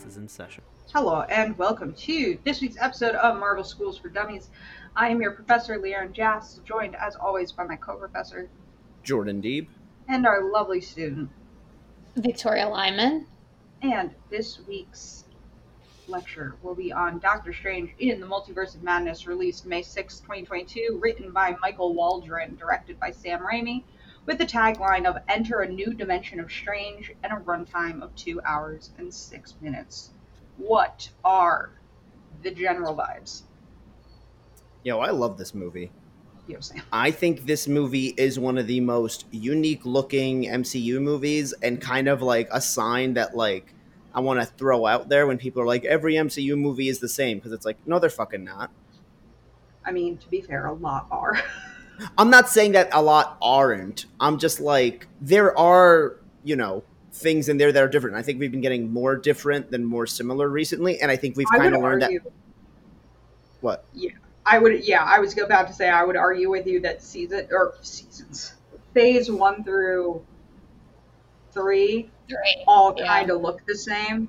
classes in session. Hello, and welcome to this week's episode of Marvel Schools for Dummies. I am your professor, Leon Jass, joined as always by my co professor Jordan Deeb. and our lovely student. Victoria Lyman. And this week's lecture will be on Doctor Strange in the Multiverse of Madness, released May 6, 2022, written by Michael Waldron, directed by Sam Raimi, with the tagline of Enter a New Dimension of Strange and a runtime of 2 hours and 6 minutes. What are the general vibes? Yo, I love this movie. Know, Sam. I think this movie is one of the most unique looking MCU movies and kind of like a sign that like I want to throw out there when people are like every MCU movie is the same because it's like no they're fucking not. I mean, to be fair, a lot are. I'm not saying that a lot aren't. I'm just like there are, you know, things in there that are different. I think we've been getting more different than more similar recently and I think we've I kind of learned argue, that what? Yeah, I would, yeah, I was about to say I would argue with you that season or seasons, phase one through three, Three. all Yeah. kind of look the same,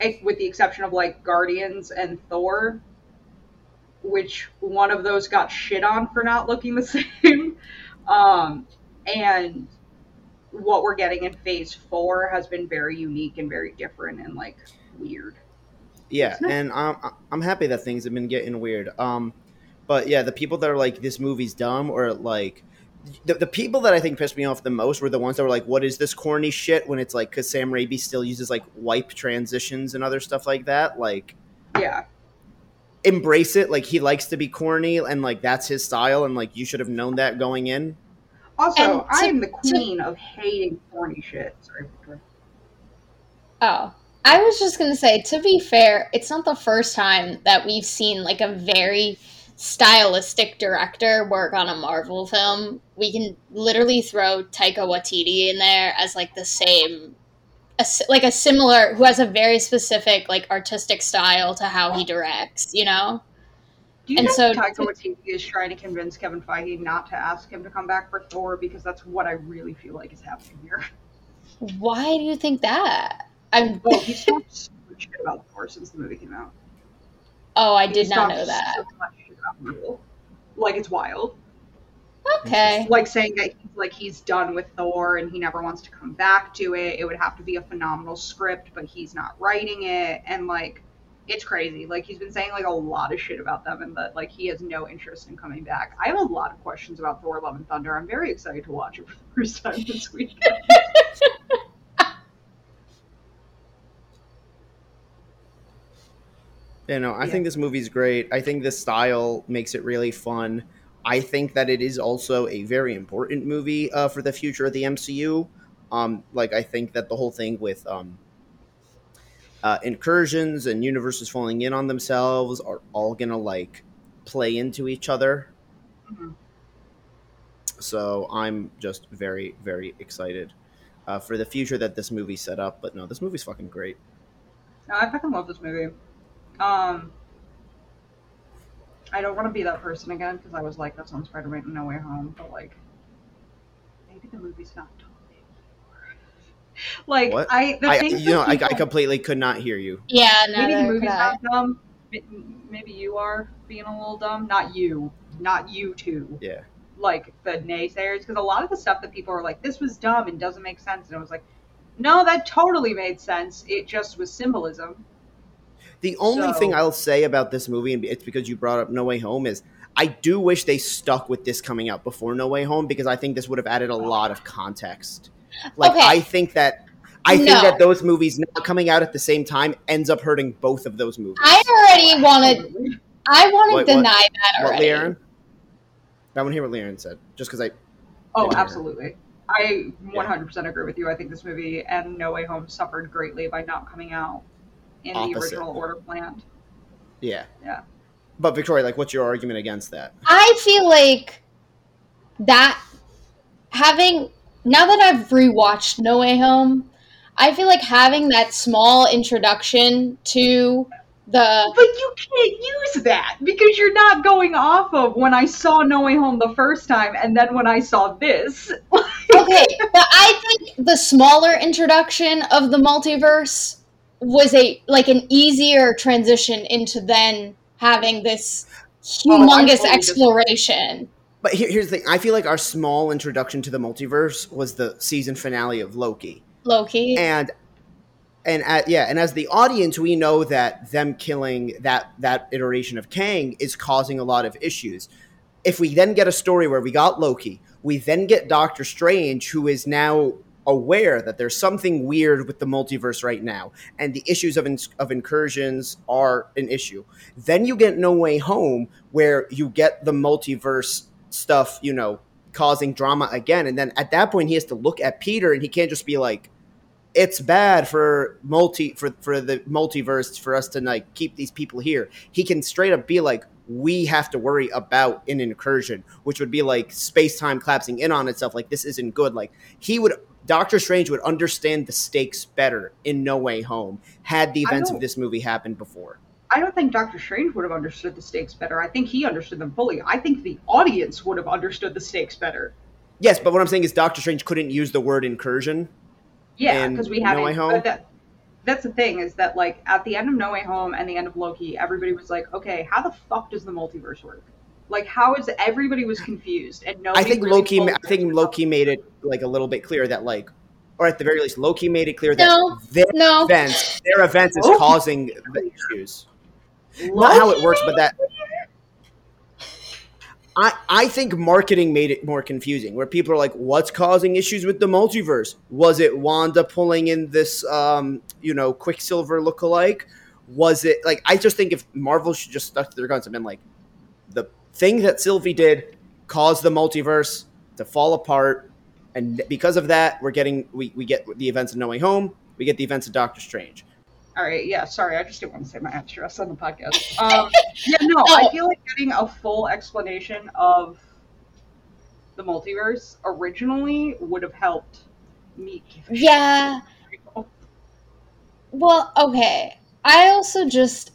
ex- with the exception of like Guardians and Thor, which one of those got shit on for not looking the same. Um, and what we're getting in phase four has been very unique and very different and like weird. Yeah, and I'm I'm happy that things have been getting weird. Um, but yeah, the people that are like this movie's dumb or like the, the people that I think pissed me off the most were the ones that were like, "What is this corny shit?" When it's like, because Sam Raimi still uses like wipe transitions and other stuff like that. Like, Yeah. Embrace it. Like he likes to be corny and like that's his style, and like you should have known that going in. Also, And to- I am the to- queen of hating corny shit. Sorry, Oh. I was just going to say, to be fair, it's not the first time that we've seen like a very stylistic director work on a Marvel film. We can literally throw Taika Waititi in there as like the same, a like a similar, who has a very specific like artistic style to how he directs, you know? Do you And think so- Taika Waititi is trying to convince Kevin Feige not to ask him to come back for Thor because that's what I really feel like is happening here? Why do you think that? I'm, Well, he's talked so much shit about Thor since the movie came out. oh, I did He's not know that. So much shit about Like it's wild. Okay. Like saying that he's like he's done with Thor and he never wants to come back to it. It would have to be a phenomenal script, but he's not writing it, and like it's crazy. Like he's been saying like a lot of shit about them, and that like he has no interest in coming back. I have a lot of questions about Thor: Love and Thunder. I'm very excited to watch it for the first time this week. You know, I Yeah. think this movie's great. I think the style makes it really fun. I think that it is also a very important movie uh, for the future of the MCU. Um, like, I think that the whole thing with um, uh, incursions and universes falling in on themselves are all gonna like play into each other. Mhm. So I'm just very, very excited uh, for the future that this movie set up. But no, this movie's fucking great. No, I fucking love this movie. Um, I don't want to be that person again because I was like, that's on Spider-Man No Way Home, but like, maybe the movie's not totally. Like, What? I, the I, things you know, that I, I completely could not hear you. Yeah, no, maybe the movie's not dumb. Maybe you are being a little dumb. Not you. Not you too. Yeah. Like the naysayers, because a lot of the stuff that people are like, this was dumb and doesn't make sense, and I was like, no, that totally made sense. It just was symbolism. The only So- thing I'll say about this movie, and it's because you brought up No Way Home, is I do wish they stuck with this coming out before No Way Home because I think this would have added a lot of context. Like Okay. I think that I think that those movies not coming out at the same time ends up hurting both of those movies. I already wanted. I want to What- what- deny that what already. I want to hear what Leon said, just because I. Oh, Didn't hear. absolutely. I 100% agree with you. I think this movie and No Way Home suffered greatly by not coming out in the original order planned. Yeah. Yeah. But Victoria, like, what's your argument against that? I feel like that having now that I've rewatched No Way Home, I feel like having that small introduction to the But you can't use that because you're not going off of when I saw No Way Home the first time and then when I saw this. okay, but I think the smaller introduction of the multiverse was a like an easier transition into then having this Oh, humongous totally exploration. But here, here's the thing: I feel like our small introduction to the multiverse was the season finale of Loki, Loki. and and at, yeah, and as the audience, we know that them killing that that iteration of Kang is causing a lot of issues. If we then get a story where we got Loki, we then get Doctor Strange, who is now aware that there's something weird with the multiverse right now, and the issues of of incursions are an issue. Then you get No Way Home, where you get the multiverse stuff, you know, causing drama again, and then at that point he has to look at Peter, and he can't just be like it's bad for multi for for the multiverse for us to like keep these people here. He can straight up be like, we have to worry about an incursion, which would be like space time collapsing in on itself. Like this isn't good. Like he would. Doctor Strange would understand the stakes better in No Way Home had the events of this movie happened before. I don't think Doctor Strange would have understood the stakes better. I think he understood them fully. I think the audience would have understood the stakes better. Yes, but what I'm saying is Doctor Strange couldn't use the word incursion. Yeah, because we had No Way Home? That, that's the thing is that like at the end of No Way Home and the end of Loki, everybody was like, okay, how the fuck does the multiverse work? Like, how is everybody was confused and no? I think Loki. I think Loki made it like a little bit clear that like, or at the very least, Loki made it clear that No. their no. events, their events is Loki- causing the issues. Not how it works, but that I I think marketing made it more confusing. Where people are like, "What's causing issues with the multiverse? Was it Wanda pulling in this, um, you know, Quicksilver lookalike? Was it like I just think if Marvel should just stuck to their guns and been like, the thing that Sylvie did caused the multiverse to fall apart, and because of that, we're getting we we get the events of No Way Home, we get the events of Doctor Strange. All right, yeah, sorry, I just didn't want to say my address on the podcast. Um, yeah, no, I feel like getting a full explanation of the multiverse originally would have helped me. give a shit. Yeah. Well, okay. I also just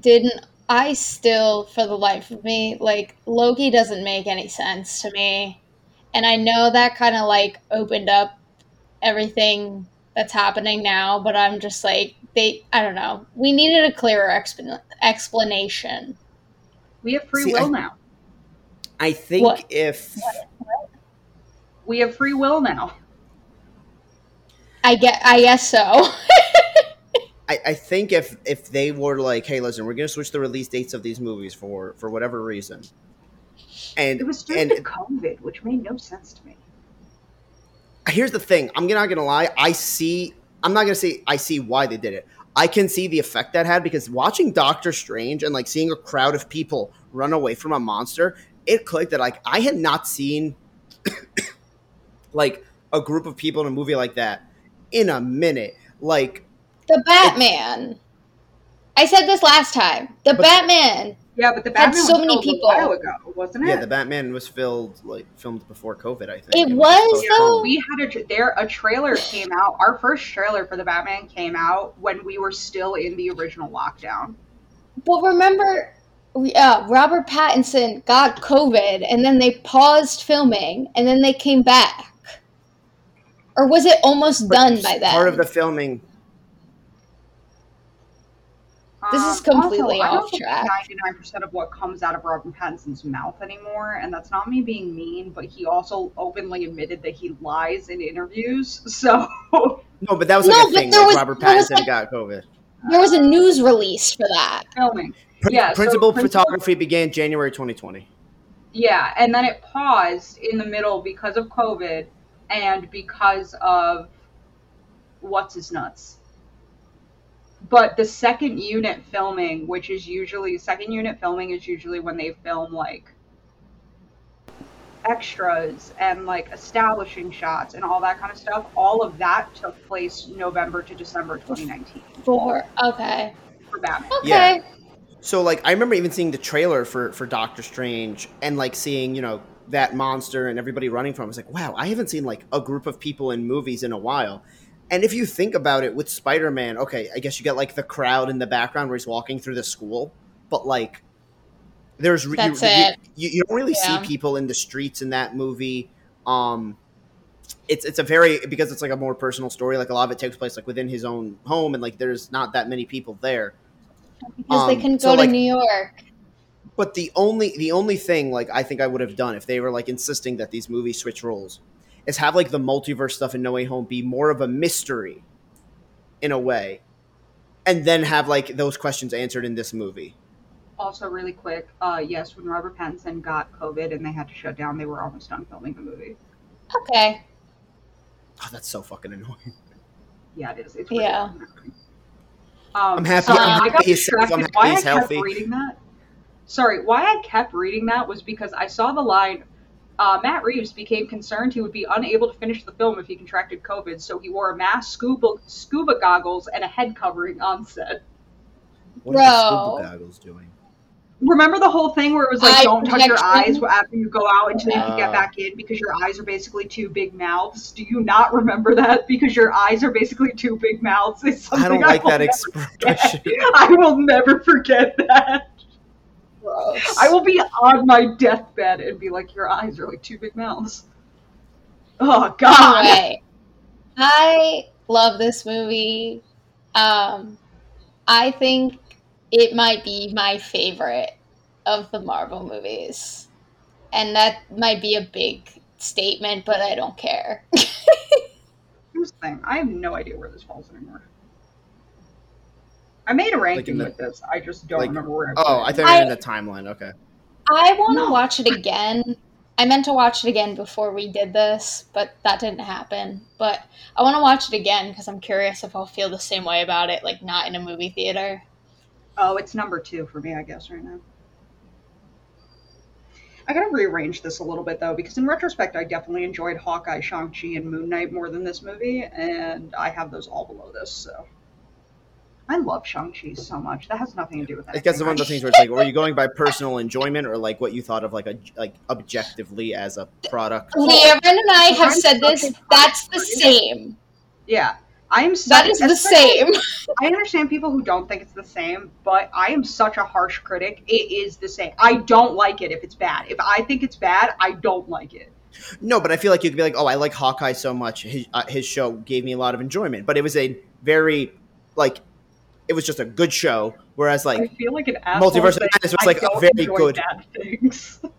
didn't. I still, for the life of me, like, Loki doesn't make any sense to me. And I know that kind of, like, opened up everything that's happening now, but I'm just like, they, I don't know. We needed a clearer explan- explanation. We have free See, will I- now. I think What? if We have free will now. I get, I guess so. I, I think if if they were like, hey, listen, we're gonna switch the release dates of these movies for for whatever reason, and It was due and to COVID, which made no sense to me. here's the thing, I'm not gonna lie, I see, I'm not gonna say I see why they did it. I can see the effect that had because watching Doctor Strange and like seeing a crowd of people run away from a monster, it clicked that like I had not seen like a group of people in a movie like that in a minute. Like the Batman. I said this last time. The But- Batman. Yeah, but the Batman Had so was many people. a while ago, wasn't it? yeah, the Batman was filled like filmed before COVID. I think It just was, postponed. though? we had a tra- there a trailer came out. Our first trailer for the Batman came out when we were still in the original lockdown. But remember, we- uh, Robert Pattinson got COVID, and then they paused filming, and then they came back. Or was it almost But done by that? Part of the filming. This is Um, completely also, I off don't think track. Ninety-nine percent of what comes out of Robert Pattinson's mouth anymore, and that's not me being mean, but he also openly admitted that he lies in interviews. So No, but that was like No, a but thing. there Like was- Robert Pattinson like- got COVID. there was a news release for that. filming, Prin- yeah, so principal principal- photography began January 2020. yeah, and then it paused in the middle because of COVID and because of what's his nuts. But the second unit filming, which is usually second unit filming, is usually when they film like extras and like establishing shots and all that kind of stuff. All of that took place November to December 2019 For okay, for Batman. okay, Yeah. So like I remember even seeing the trailer for for Doctor Strange and like seeing, you know, that monster and everybody running from him. I was like, wow, I haven't seen like a group of people in movies in a while. And if you think about it with Spider-Man, okay, I guess you get like the crowd in the background where he's walking through the school, but like there's you, it. You, you don't really Yeah. see people in the streets in that movie. Um it's it's a very because it's like a more personal story. Like a lot of it takes place like within his own home, and like there's not that many people there. Because they Um, can go so, to like- New York. But the only the only thing like I think I would have done if they were like insisting that these movies switch roles is have like the multiverse stuff in No Way Home be more of a mystery in a way, and then have like those questions answered in this movie. Also, really quick, uh, yes, when Robert Pattinson got COVID and they had to shut down, they were almost done filming the movie. Okay. Oh, that's so fucking annoying. Yeah, it is. It's really Yeah. annoying. Um, I'm happy- so I'm I happy got he's safe, I'm distracted. happy Why I kept healthy. reading that? Sorry, why I kept reading that was because I saw the line. Uh, Matt Reeves became concerned he would be unable to finish the film if he contracted COVID, so he wore a mask, scuba scuba goggles, and a head covering on set. What are the Bro. scuba goggles doing? Remember the whole thing where it was like, Eye don't touch your eyes after you go out until you Uh. get back in because your eyes are basically two big mouths. Do you not remember that? Because your eyes are basically two big mouths. Something I don't like will that expression. I will never forget that. Gross. I will be on my deathbed and be like, your eyes are like two big mouths. Oh God! Anyway, I love this movie. Um, I think it might be my favorite of the Marvel movies, and that might be a big statement, but I don't care. Here's the thing: I have no idea where this falls anymore. I made a ranking in the- with this. I just don't like- remember where. I Oh, I it. thought you were in the timeline. Okay. I want to No. watch it again. I meant to watch it again before we did this, but that didn't happen. But I want to watch it again because I'm curious if I'll feel the same way about it, like not in a movie theater. Oh, it's number two for me, I guess, right now. I gotta rearrange this a little bit though, because in retrospect, I definitely enjoyed Hawkeye, Shang-Chi, and Moon Knight more than this movie, and I have those all below this, so. I love Shang-Chi so much. That has nothing to do with I that. guess it's one of those things where it's like, were you going by personal enjoyment or like what you thought of like a like objectively as a product? Leovan and I have I'm said this. That's the same. Yeah. I am such, That is the same. I understand people who don't think it's the same, but I am such a harsh critic. It is the same. I don't like it if it's bad. If I think it's bad, I don't like it. No, but I feel like you could be like, oh, I like Hawkeye so much. His uh, his show gave me a lot of enjoyment, but it was a very like it was just a good show. Whereas like I feel like an. Multiverse of Madness was, like, a very good-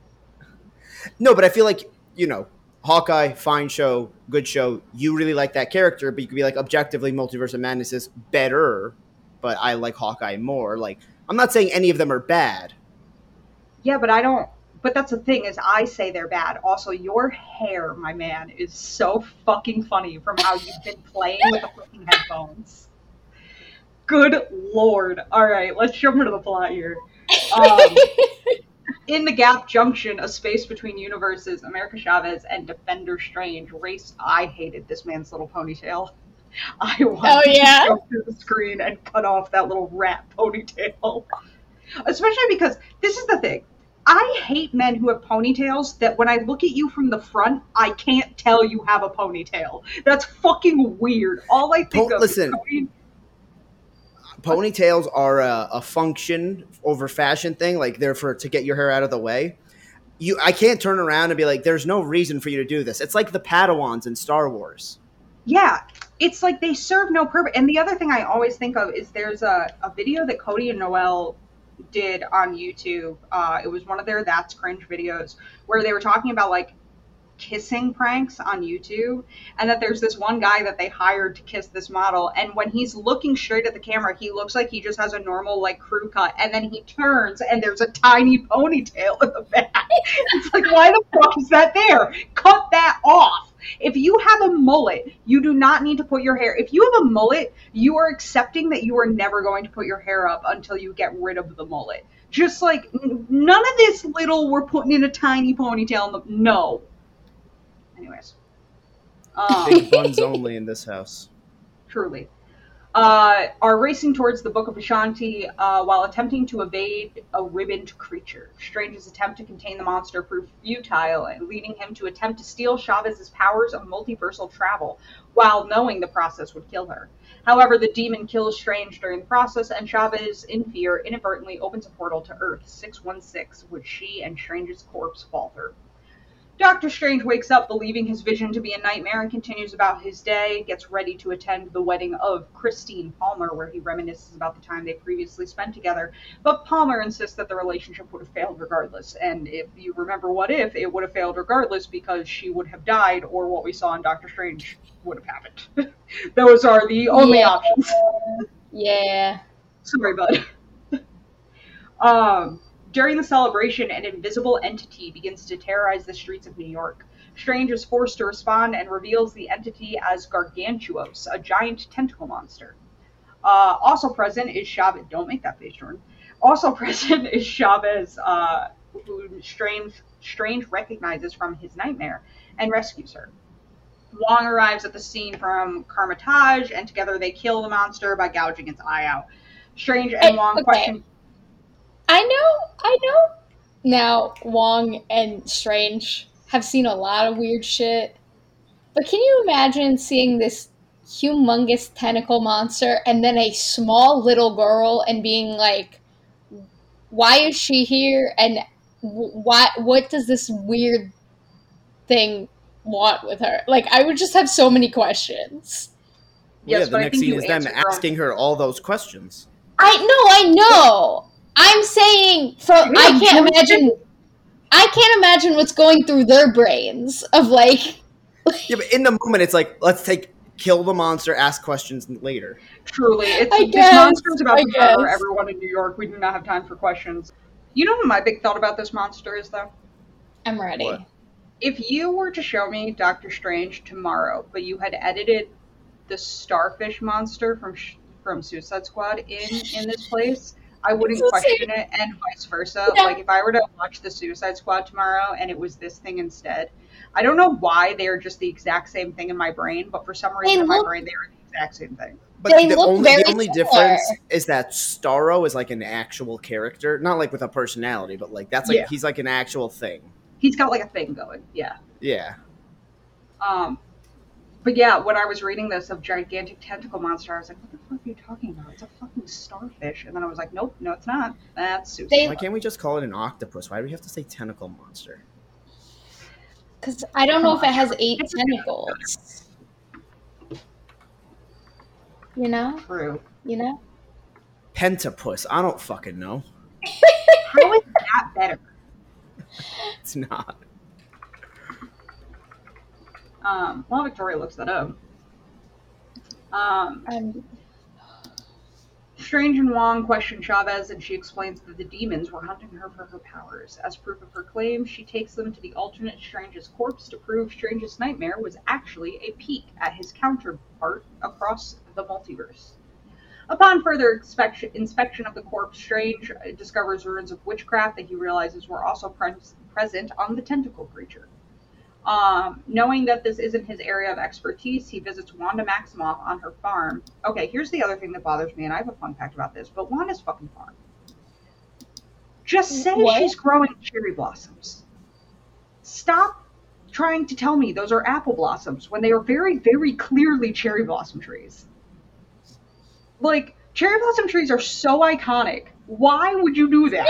no, but I feel like you know Hawkeye, fine show, good show. You really like that character, but you could be like objectively, Multiverse of Madness is better, but I like Hawkeye more. Like I'm not saying any of them are bad. yeah, but I don't. But that's the thing is, I say they're bad. Also, your hair, my man, is so fucking funny from how you've been playing with the fucking headphones. Good lord! All right, let's jump into the plot here. Um, in the Gap Junction, a space between universes, America Chavez and Defender Strange race. I hated this man's little ponytail. I wanted Oh, yeah? to go through the screen and cut off that little rat ponytail. Especially because this is the thing. I hate men who have ponytails that when I look at you from the front, I can't tell you have a ponytail. That's fucking weird. All I think Po- of listen. is Cody ponytails are a, a function over fashion thing like they're for to get your hair out of the way you i can't turn around and be like there's no reason for you to do this it's like the padawans in star wars Yeah, it's like they serve no purpose. And the other thing I always think of is there's a, a video that Cody and Noel did on YouTube. Uh, it was one of their That's Cringe videos where they were talking about like kissing pranks on YouTube. And that there's this one guy that they hired to kiss this model. And when he's looking straight at the camera, he looks like he just has a normal like crew cut. And then he turns and there's a tiny ponytail in the back. it's like, why the fuck is that there? Cut that off. If you have a mullet, you do not need to put your hair. If you have a mullet, you are accepting that you are never going to put your hair up until you get rid of the mullet. Just like none of this little we're putting in a tiny ponytail. The, no. Anyways, um, big buns only in this house truly, uh, are racing towards the Book of Vishanti uh, while attempting to evade a ribboned creature. Strange's attempt to contain the monster proved futile, leading him to attempt to steal Chavez's powers of multiversal travel, while knowing the process would kill her. However, the demon kills Strange during the process, and Chavez, in fear, inadvertently opens a portal to Earth 616, which she and Strange's corpse fall through. Doctor Strange wakes up believing his vision to be a nightmare and continues about his day, gets ready to attend the wedding of Christine Palmer, where he reminisces about the time they previously spent together. But Palmer insists that the relationship would have failed regardless. And if you remember What If, it would have failed regardless because she would have died, or what we saw in Doctor Strange would have happened. Those are the only Yeah. options. Yeah. Sorry, bud. um, during the celebration, an invisible entity begins to terrorize the streets of New York. Strange is forced to respond and reveals the entity as Gargantos, a giant tentacle monster. Uh, also present is Chavez. Don't make that face, Jordan. Also present is Chavez, uh, who Strange Strange recognizes from his nightmare and rescues her. Wong arrives at the scene from Kamar-Taj, and together they kill the monster by gouging its eye out. Strange and Wong okay. question. I know, I know. Now, Wong and Strange have seen a lot of weird shit. But can you imagine seeing this humongous tentacle monster and then a small little girl and being like, why is she here? And wh- why, what does this weird thing want with her? Like, I would just have so many questions. yeah, the next scene is them asking her all those questions. I know, I know. I'm saying from Yeah, I can't Jordan. imagine I can't imagine what's going through their brains of like Yeah, but in the moment, it's like let's take kill the monster, ask questions later. Truly, it's I this guess, monster is about I to murder everyone in New York. We do not have time for questions. You know what my big thought about this monster is, though? I'm ready. What? If you were to show me Doctor Strange tomorrow, but you had edited the starfish monster from from Suicide Squad in in this place, I wouldn't It's the question it, and vice versa. Yeah. Like if I were to watch the Suicide Squad tomorrow and it was this thing instead, I don't know why they are just the exact same thing in my brain, but for some reason in my brain they are the exact same thing. But They the look only very the only similar. difference is that Starro is like an actual character, not like with a personality, but like that's like Yeah. he's like an actual thing. He's got like a thing going, yeah. Yeah. Um, but yeah, when I was reading this of gigantic tentacle monster, I was like, "What the fuck are you talking about? It's a fucking starfish." And then I was like, "Nope, no, it's not. That's Suicide." They- Why can't we just call it an octopus? Why do we have to say tentacle monster? Cuz I don't know if it has 8 tentacles. You know? True. You know? Pentapus. I don't fucking know. How is that better? It's not. Um, while Victoria looks that up, um, Um, Strange and Wong question Chavez, and she explains that the demons were hunting her for her powers. As proof of her claim, she takes them to the alternate Strange's corpse to prove Strange's nightmare was actually a peek at his counterpart across the multiverse. Upon further inspection, inspection of the corpse, Strange discovers runes of witchcraft that he realizes were also pres- present on the tentacle creature. Um, knowing that this isn't his area of expertise, he visits Wanda Maximoff on her farm. Okay, here's the other thing that bothers me, and I have a fun fact about this, but Wanda's fucking farm. Just say What? she's growing cherry blossoms. Stop trying to tell me those are apple blossoms when they are very, very clearly cherry blossom trees. Like, cherry blossom trees are so iconic. Why would you do that?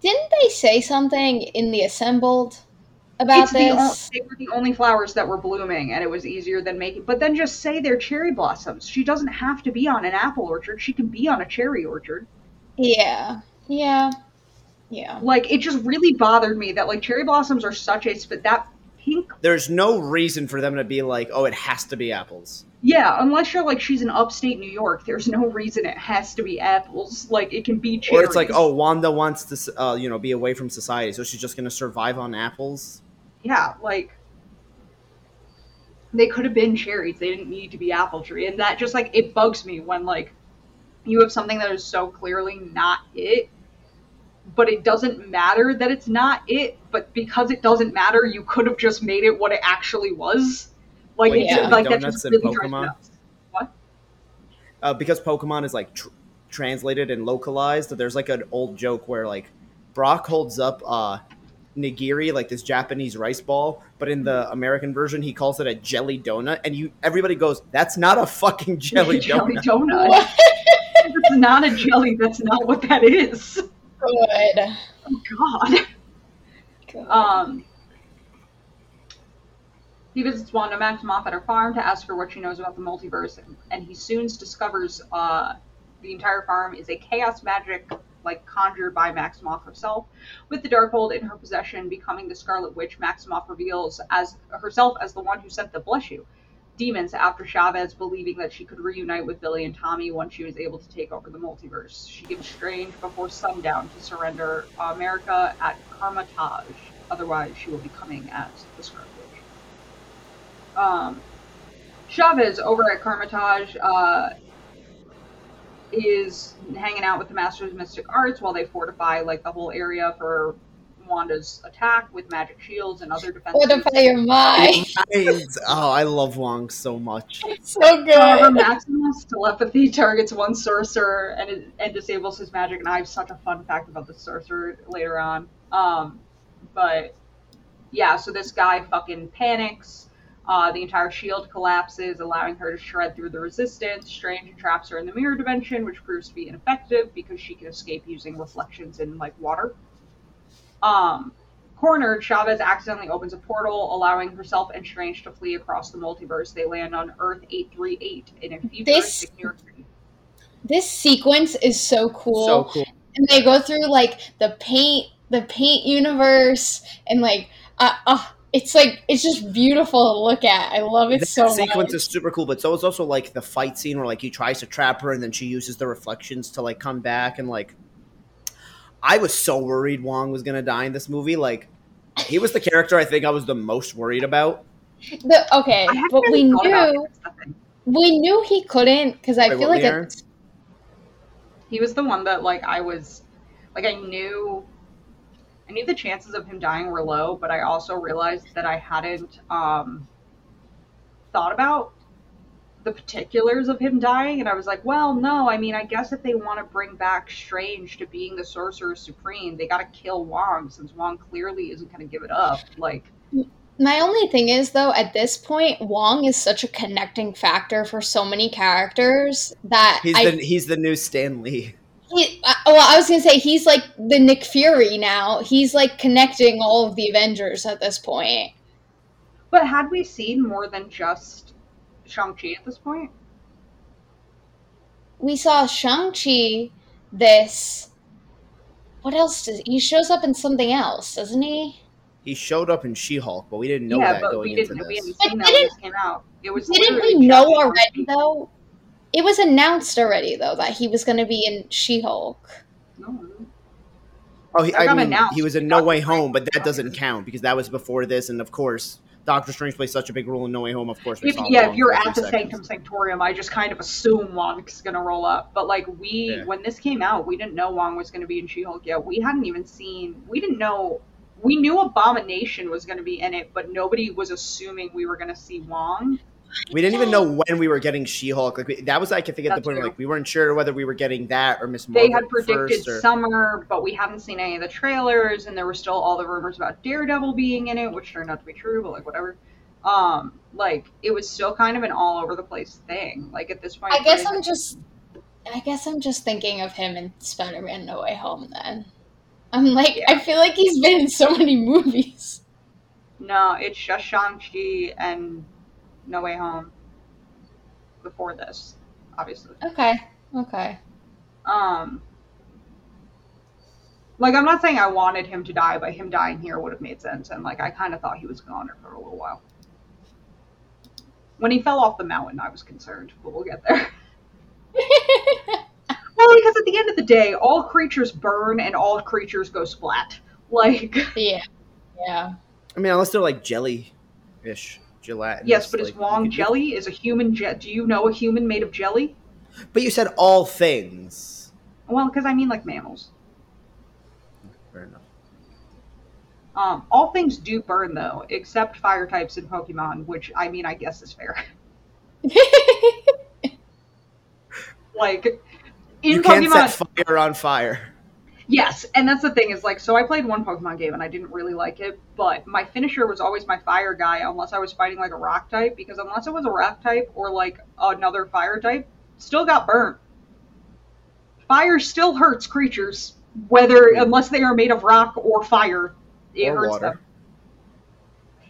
didn't they say something in the assembled about It's the o- this? they were the only flowers that were blooming, and it was easier than making. But then just say they're cherry blossoms. She doesn't have to be on an apple orchard. She can be on a cherry orchard. Yeah. Yeah. Yeah. Like it just really bothered me that like cherry blossoms are such a sp- that pink. There's no reason for them to be like, oh, it has to be apples. Yeah, unless you're like she's in upstate New York, there's no reason it has to be apples. Like it can be cherries. Or it's like, oh, Wanda wants to, uh, you know, be away from society, so she's just gonna survive on apples. Yeah, like they could have been cherries. They didn't need to be apple tree, and that just like it bugs me when like you have something that is so clearly not it, but it doesn't matter that it's not it. But because it doesn't matter, you could have just made it what it actually was. Like Like it's Yeah. like that donuts just really Pokemon? Uh, because Pokemon is like tr- translated and localized, there's like an old joke where like Brock holds up uh, nigiri, like this Japanese rice ball, but in the American version, he calls it a jelly donut, and you everybody goes, "That's not a fucking jelly jelly donut." donut. What? it's not a jelly. That's not what that is. Good. Oh God. Good. Um, He visits Wanda Maximoff at her farm to ask her what she knows about the multiverse, and, and he soon discovers uh, the entire farm is a chaos magic like conjured by Maximoff herself. With the Darkhold in her possession, becoming the Scarlet Witch, Maximoff reveals as herself as the one who sent the bless you demons after Chavez believing that she could reunite with Billy and Tommy once she was able to take over the multiverse. She gives Strange before sundown to surrender America at Kamar-Taj. Otherwise, she will be coming as the Scarlet Witch. Um, Chavez over at Kamar-Taj uh, is hanging out with the Masters of Mystic Arts while they fortify like the whole area for Wanda's attack with magic shields and other defenses. Fortify your mind. oh, I love Wong so much. so good. However, Maximoff's telepathy targets one sorcerer and and disables his magic. And I have such a fun fact about the sorcerer later on. Um, but yeah, so this guy fucking panics. Uh, the entire shield collapses, allowing her to shred through the resistance. Strange traps her in the mirror dimension, which proves to be ineffective because she can escape using reflections in like water. Um, cornered, Chavez accidentally opens a portal, allowing herself and Strange to flee across the multiverse. They land on Earth 838 in a futuristic New York City. This sequence is so cool. So cool. And they go through like the paint, the paint universe, and like, uh, uh it's like it's just beautiful to look at. I love it that so sequence much. is super cool, but so is also like the fight scene where like he tries to trap her and then she uses the reflections to like come back and like I was so worried Wong was gonna die in this movie. Like he was the character I think I was the most worried about. The, okay, but we really thought about knew it. That's the thing. we knew he couldn't because I Wait, feel like Leanne? He was the one that like I was like I knew I knew the chances of him dying were low, but I also realized that I hadn't um thought about the particulars of him dying and I was like, well, no, I mean, I guess if they want to bring back Strange to being the Sorcerer Supreme, they got to kill Wong since Wong clearly isn't going to give it up. Like My only thing is, though, at this point, Wong is such a connecting factor for so many characters that He's I. the he's the new Stan Lee. He, uh, well, I was gonna say he's like the Nick Fury now. He's like connecting all of the Avengers at this point. but had we seen more than just Shang-Chi at this point? We saw Shang Chi. This. What else does he shows up in something else, doesn't he? He showed up in She-Hulk, but we didn't know yeah, that but going we into didn't we this. hadn't But that didn't- this came out. It was Didn't we know already though? It was announced already though that he was gonna be in She Hulk. No. Oh, he, I mean, he was in in No Way Home, but that doesn't count because that was before this, and of course, Doctor Strange plays such a big role in No Way Home. Of course, we If, saw yeah, if you're for a few at the seconds. Sanctum Sanctorium, I just kind of assume Wong's gonna roll up. But like we, Yeah. when this came out, we didn't know Wong was gonna be in She-Hulk yet. We hadn't even seen. We didn't know. We knew Abomination was gonna be in it, but nobody was assuming we were gonna see Wong. We didn't even know when we were getting She-Hulk. Like we, that was, like, I think, at the That's point where like we weren't sure whether we were getting that or Miss Marvel They had predicted. Or, summer, but we haven't seen any of the trailers, and there were still all the rumors about Daredevil being in it, which turned out to be true. But like whatever. Um, like it was still kind of an all over the place thing. Like at this point, I guess I'm just I guess I'm just thinking of him in Spider Man No Way Home then. I'm like I feel like he's been in so many movies. No, it's just Shang-Chi and No Way Home before this, obviously. Okay. Okay. Um, like, I'm not saying I wanted him to die, but him dying here would have made sense, and, like, I kind of thought he was gone for a little while. When he fell off the mountain, I was concerned, but we'll get there. Well, because at the end of the day, all creatures burn and all creatures go splat. Like, yeah. Yeah. I mean, unless they're like jelly-ish, gelatinous. yes, but is like, Wong jelly? Is a human jet? Do you know a human made of jelly? But you said all things. Well, because I mean like mammals. Fair enough. Um, all things do burn though, except fire types in Pokemon, which I mean I guess is fair. like in you can't Pokemon, set fire on fire. Yes, and that's the thing is like so I played one Pokemon game and I didn't really like it, but my finisher was always my fire guy unless I was fighting like a rock type because unless it was a rock type or like another fire type, still got burnt. Fire still hurts creatures, whether unless they are made of rock or fire, it or hurts water. them.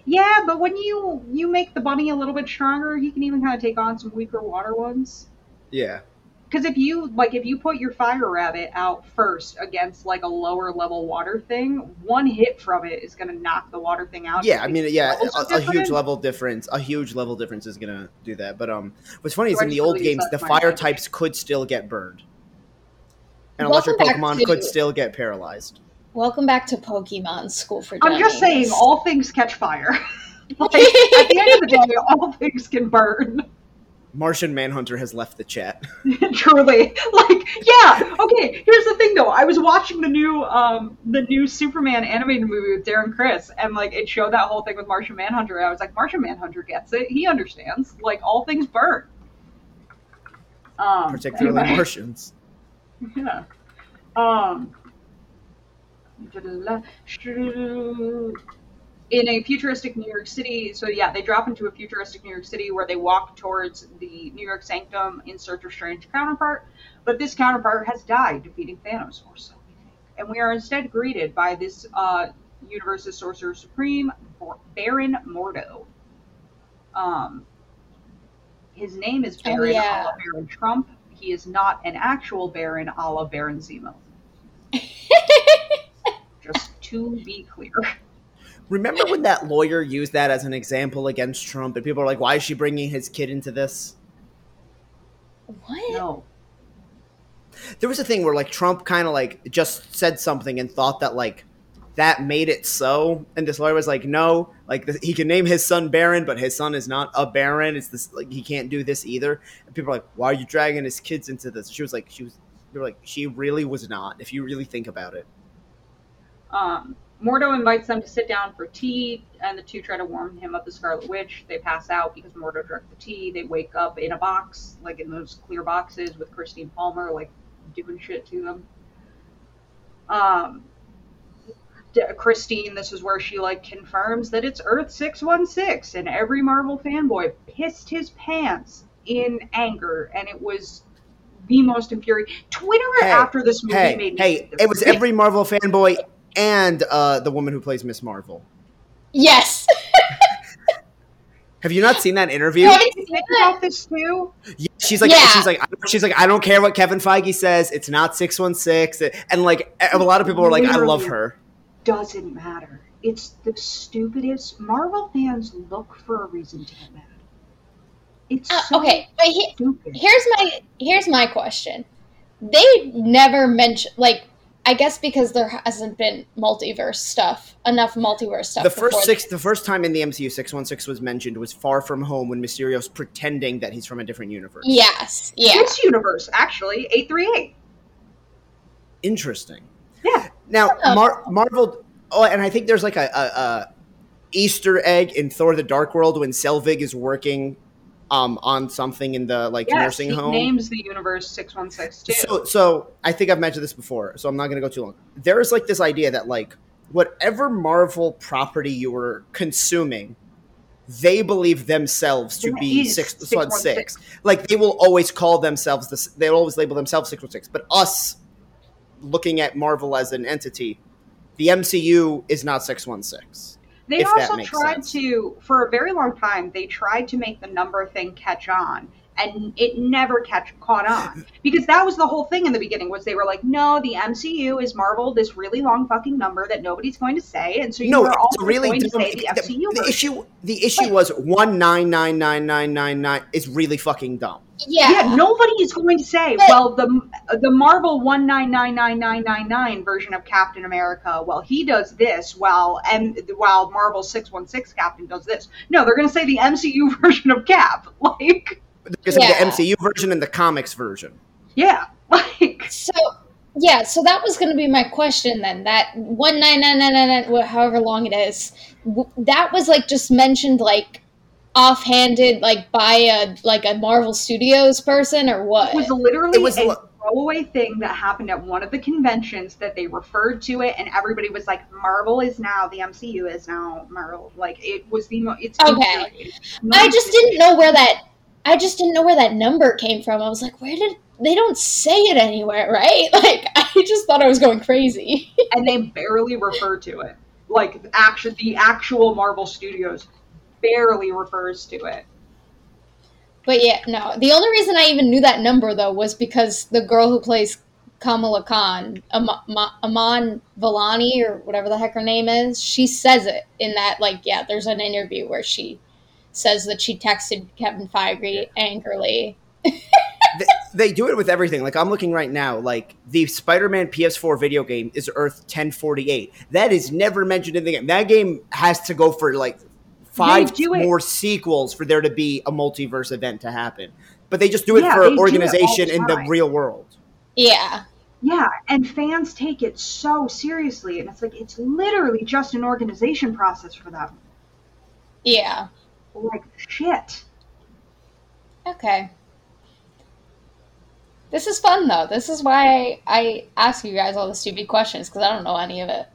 Yeah, but when you you make the bunny a little bit stronger, he can even kind of take on some weaker water ones. Yeah. Because if you like, if you put your fire rabbit out first against like a lower level water thing, one hit from it is going to knock the water thing out. Yeah, I mean, yeah, a, a huge level difference. A huge level difference is gonna do that. But um, what's funny is I in the old games, the fire magic. types could still get burned, and Welcome electric Pokemon to- could still get paralyzed. Welcome back to Pokemon School for I'm just saying, all things catch fire. like, at the end of the day, all things can burn. Martian Manhunter has left the chat. Truly, like, yeah. Okay, here's the thing, though. I was watching the new, um, the new Superman animated movie with Darren Criss, and like, it showed that whole thing with Martian Manhunter. And I was like, Martian Manhunter gets it. He understands. Like, all things burn. Um, particularly anyway. Martians. Yeah. Um. In a futuristic New York City, so yeah, they drop into a futuristic New York City where they walk towards the New York Sanctum in search of strange counterpart, but this counterpart has died defeating Thanos, or so we think. And we are instead greeted by this uh, universe's Sorcerer Supreme, Baron Mordo. Um, his name is Oh, Baron yeah. Barron Trump. He is not an actual Baron a la Baron Zemo. Just to be clear. Remember when that lawyer used that as an example against Trump, and people are like, "Why is she bringing his kid into this?" what? No. There was a thing where like Trump kind of like just said something and thought that like that made it so, and this lawyer was like, "No, like th- he can name his son Barron, but his son is not a Baron. It's this like he can't do this either." And people are like, "Why are you dragging his kids into this?" She was like, "She was." They were like, "She really was not." If you really think about it. Um, Mordo invites them to sit down for tea, and the two try to warn him of the Scarlet Witch. They pass out because Mordo drank the tea. They wake up in a box, like in those clear boxes with Christine Palmer, like doing shit to them. Um, Christine, this is where she like confirms that it's Earth six one six, and every Marvel fanboy pissed his pants in anger, and it was the most infuriating. Twitter Hey, after this movie Hey, made me hey! It was every Marvel fanboy and uh, the woman who plays Miss Marvel. Yes. Have you not seen that interview? Haven't you seen that. about this too? Yeah, she's like, Yeah. she's like, she's like, I don't care what Kevin Feige says. It's not six one six, and like a lot of people are like, I love her. Doesn't matter. It's the stupidest. Marvel fans look for a reason to get mad. It's Uh, so okay, but he, stupid. here's my here's my question. They never mention like I guess because there hasn't been multiverse stuff enough multiverse stuff. The first before six, the first time in the MCU six one six was mentioned was Far From Home when Mysterio's pretending that he's from a different universe. Yes, yeah. This universe, actually, eight three eight. interesting. Yeah. Now. Mar- Marvel. Oh, and I think there's like a, a, a Easter egg in Thor: The Dark World when Selvig is working um, on something in the like Yes, nursing home. names the universe six one six too. So, so I think I've mentioned this before, so I'm not going to go too long. There is like this idea that like whatever Marvel property you were consuming, they believe themselves to That be is 616. six. Like they will always call themselves this. They'll always label themselves six one six. But us, looking at Marvel as an entity, the MCU is not six one six. They also tried sense. to, for a very long time, they tried to make the number thing catch on, and it never catch caught on because that was the whole thing in the beginning. Was they were like, no, the MCU is Marvel, this really long fucking number that nobody's going to say, and so you No, were it's also really going to say the The, MCU. the version. issue, the issue was one nine nine nine nine nine nine is really fucking dumb. yeah. Yeah, nobody is going to say, But- well, the the Marvel one nine nine nine nine nine nine version of Captain America, well, he does this, while and while Marvel six one six Captain does this. No, they're going to say the MCU version of Cap. Like, Because of Yeah. the MCU version and the comics version. yeah, like So yeah, so that was going to be my question then. That one nine nine nine nine nine, however long it is, w- that was like just mentioned like offhanded, like by a like a Marvel Studios person or what? it was literally It was a li- throwaway thing that happened at one of the conventions that they referred to it, and everybody was like, "Marvel is now the MCU is now Marvel." Like it was the mo- it's Okay. infuriating. I just didn't know where that. I just didn't know where that number came from. I was like, where did they don't say it anywhere, right? Like I just thought I was going crazy. and they barely refer to it. like action the actual Marvel Studios barely refers to it. But yeah, no. The only reason I even knew that number though was because the girl who plays Kamala Khan, Am- Ma- Aman Vellani or whatever the heck her name is, she says it in that like yeah, there's an interview where she says that she texted Kevin Feige angrily. they, they do it with everything. Like I'm looking right now, like the Spider-Man PS4 video game is Earth 1048. That is never mentioned in the game. That game has to go for like five do it- more sequels for there to be a multiverse event to happen. But they just do it Yeah, for they do it organization the in the real world. Yeah. Yeah, and fans take it so seriously, and it's like it's literally just an organization process for them. Yeah. Like shit. Okay. This is fun though. This is why I ask you guys all the stupid questions because I don't know any of it.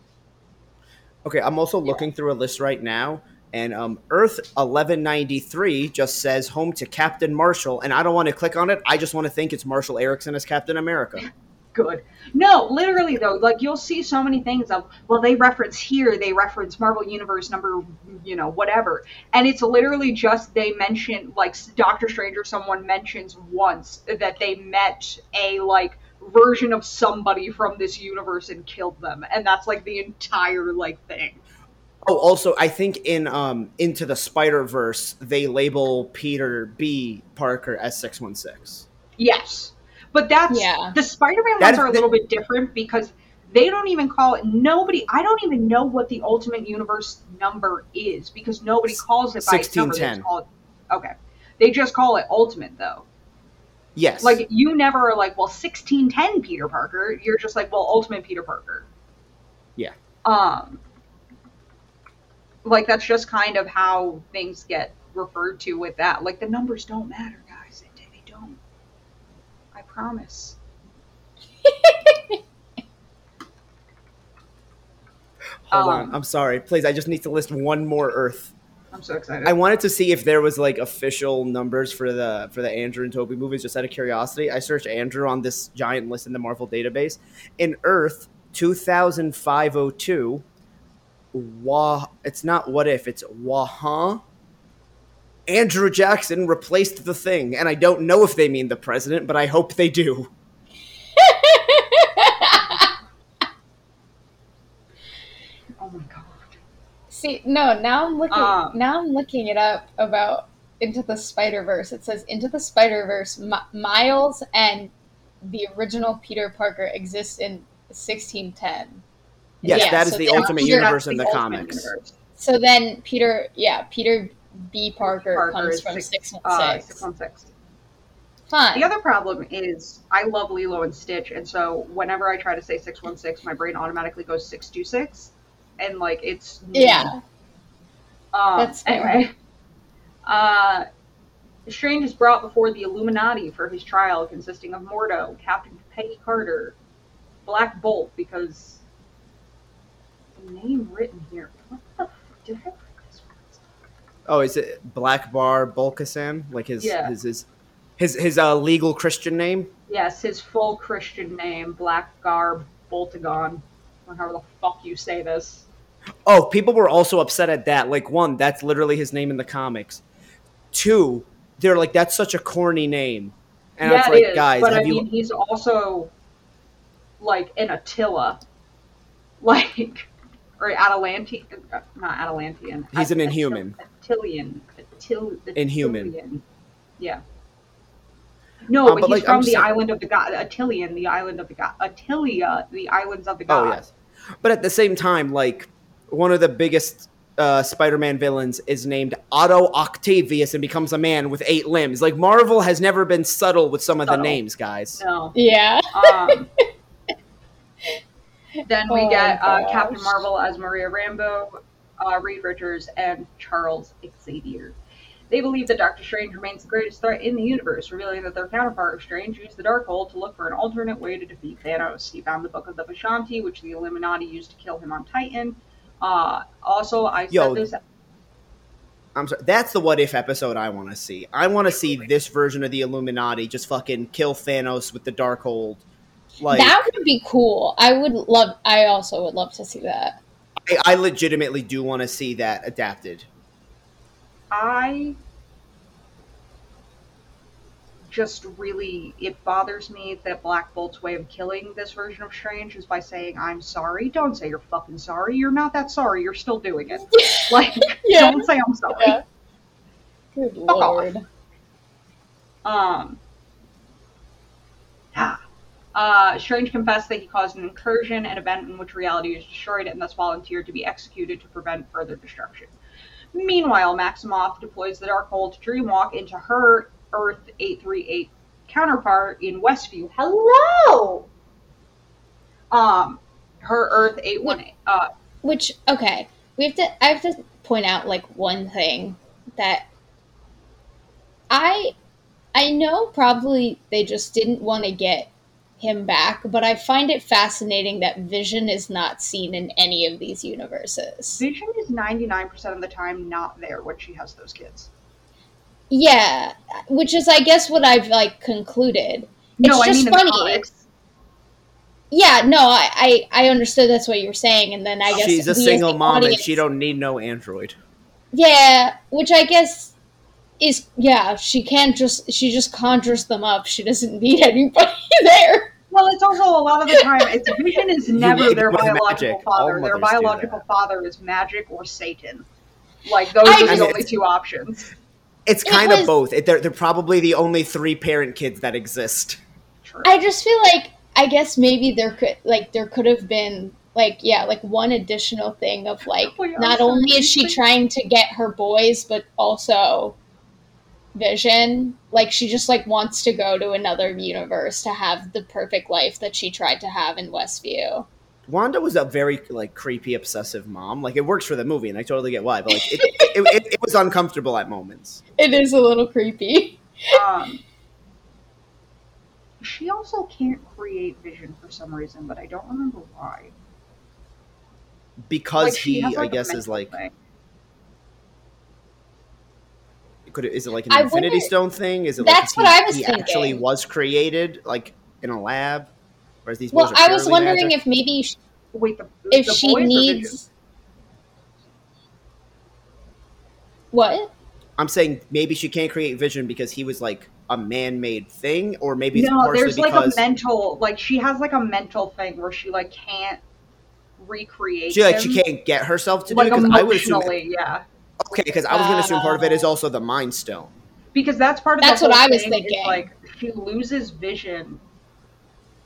Okay, I'm also looking through a list right now, and um, Earth 1193 just says home to Captain Marshall, and I don't want to click on it. I just want to think it's Marshall Erickson as Captain America. Good. No, literally though, like you'll see so many things of well, they reference here, they reference Marvel Universe number, you know, whatever, and it's literally just they mention like Doctor Strange or someone mentions once that they met a like version of somebody from this universe and killed them, and that's like the entire like thing. Oh, also, I think in um, Into the Spider Verse, they label Peter B. Parker as six one six. Yes. But that's Yeah. the Spider-Man That ones are a the- little bit different because they don't even call it nobody I don't even know what the Ultimate Universe number is because nobody calls it by its number. 1610. just Okay. They just call it Ultimate though. Yes. Like you never are like, well, sixteen ten Peter Parker. You're just like, well, Ultimate Peter Parker. Yeah. Um like that's just kind of how things get referred to with that. Like the numbers don't matter, guys. They, they don't. I promise. Hold um, on. I'm sorry. Please, I just need to list one more Earth. I'm so excited. I wanted to see if there was like official numbers for the for the Andrew and Toby movies, just out of curiosity. I searched Andrew on this giant list in the Marvel database. In Earth 2502, wah, it's not what if, it's wah Andrew Jackson replaced the thing, and I don't know if they mean the president, but I hope they do. oh my god. See, no, now I'm looking. Um, now I'm looking it up about Into the Spider Verse. It says Into the Spider Verse, M- Miles and the original Peter Parker exist in 1610. Yes, Yeah, that is so the ultimate universe in the Ultimate comics. Universe. So then Peter, yeah, Peter B. Parker, Parker comes from six- six one Uh, 616. Fine. The other problem is I love Lilo and Stitch, and so whenever I try to say 616, my brain automatically goes 626. And, like, it's. yeah, Um, That's fair. anyway. Uh, Strange is brought before the Illuminati for his trial, consisting of Mordo, Captain Peggy Carter, Black Bolt, because the name written here. What the? f- Did I write this one? Oh, is it Black Bar Bolkasan? Like his Yeah. his his his, his uh, legal Christian name? Yes, his full Christian name, Blackagar Boltagon, or however the fuck you say this. Oh, people were also upset at that. Like, one, that's literally his name in the comics. Two, they're like, that's such a corny name. And yeah, it's it like, is, guys, but I you? mean, he's also like an Attila, like or Atalantean, not Atalantean. He's an Inhuman. Attilian, Attil, Inhuman. Attilian. Yeah. No, Um, but, but, he's like, I'm from the saying- island of the god Attilian, the island of the god Attilia, the islands of the god. oh, yes. But at the same time, like, one of the biggest uh, Spider-Man villains is named Otto Octavius and becomes a man with eight limbs. Like, Marvel has never been subtle with some of the names, guys. No. yeah. Um, then we Oh, get uh. Captain Marvel as Maria Rambeau, uh, Reed Richards, and Charles Xavier. They believe that Doctor Strange remains the greatest threat in the universe, revealing that their counterpart, of Strange, used the Darkhold to look for an alternate way to defeat Thanos. He found the Book of the Vishanti, which the Illuminati used to kill him on Titan. Uh, also, I Yo, said this. I'm sorry. That's the what if episode I want to see. I want to see this version of the Illuminati just fucking kill Thanos with the Darkhold. Like, that would be cool. I would love. I also would love to see that. I, I legitimately do want to see that adapted. I just really it bothers me that Black Bolt's way of killing this version of Strange is by saying I'm sorry. Don't say you're fucking sorry. You're not that sorry. You're still doing it. like Yeah. don't say I'm sorry. Yeah. Good Fuck off. lord. Um. ah. Uh, Strange confessed that he caused an incursion, an event in which reality is destroyed, and thus volunteered to be executed to prevent further destruction. Meanwhile, Maximoff deploys the Darkhold Dreamwalk into her Earth 838 counterpart in Westview. Hello! Um, her Earth 818. Uh, Which okay, we have to. I have to point out like one thing that I I know probably they just didn't want to get him back, but I find it fascinating that Vision is not seen in any of these universes. Vision is 99% of the time not there when she has those kids. Yeah, which is I guess what I've like concluded. No, It's I just mean in the funny. comics. Yeah, no, I, I I understood that's what you were saying, and then I guess She's a we single the mom and she don't need no android. Yeah, which I guess is yeah, she can't just she just conjures them up. She doesn't need anybody there. Well, it's also a lot of the time, it's Vision is never their biological magic. All father. Their biological father is magic or Satan. Like those I are the just- only two options. It's It kind of both. It, they're, they're probably the only three parent kids that exist. True. I just feel like I guess maybe there could like there could have been like yeah, like one additional thing of like oh, We are not so only is she trying to get her boys, but also Vision. Like she just like wants to go to another universe to have the perfect life that she tried to have in Westview. Wanda was a very like creepy, obsessive mom. Like it works for the movie, and I totally get why. But like it, it, it, it was uncomfortable at moments. It is a little creepy. Um, she also can't create Vision for some reason, but I don't remember why. because Like, he, has, I a guess, is like thing. Could it, is it like an I Infinity Stone thing? Is it That's like what he, I was he actually was created like in a lab, whereas these Well, I was wondering magic? if maybe sh- Wait, the, if the she boys or Vision? needs what? I'm saying maybe she can't create Vision because he was like a man-made thing, or maybe it's no, partially there's like because a mental, like she has like a mental thing where she like can't recreate. she like him. she can't get herself to do it. Because I would assume emotionally, yeah. Okay, because I was going to assume part of it is Oh. also the Mind Stone. Because that's part of That's the what I was thinking. like she loses vision.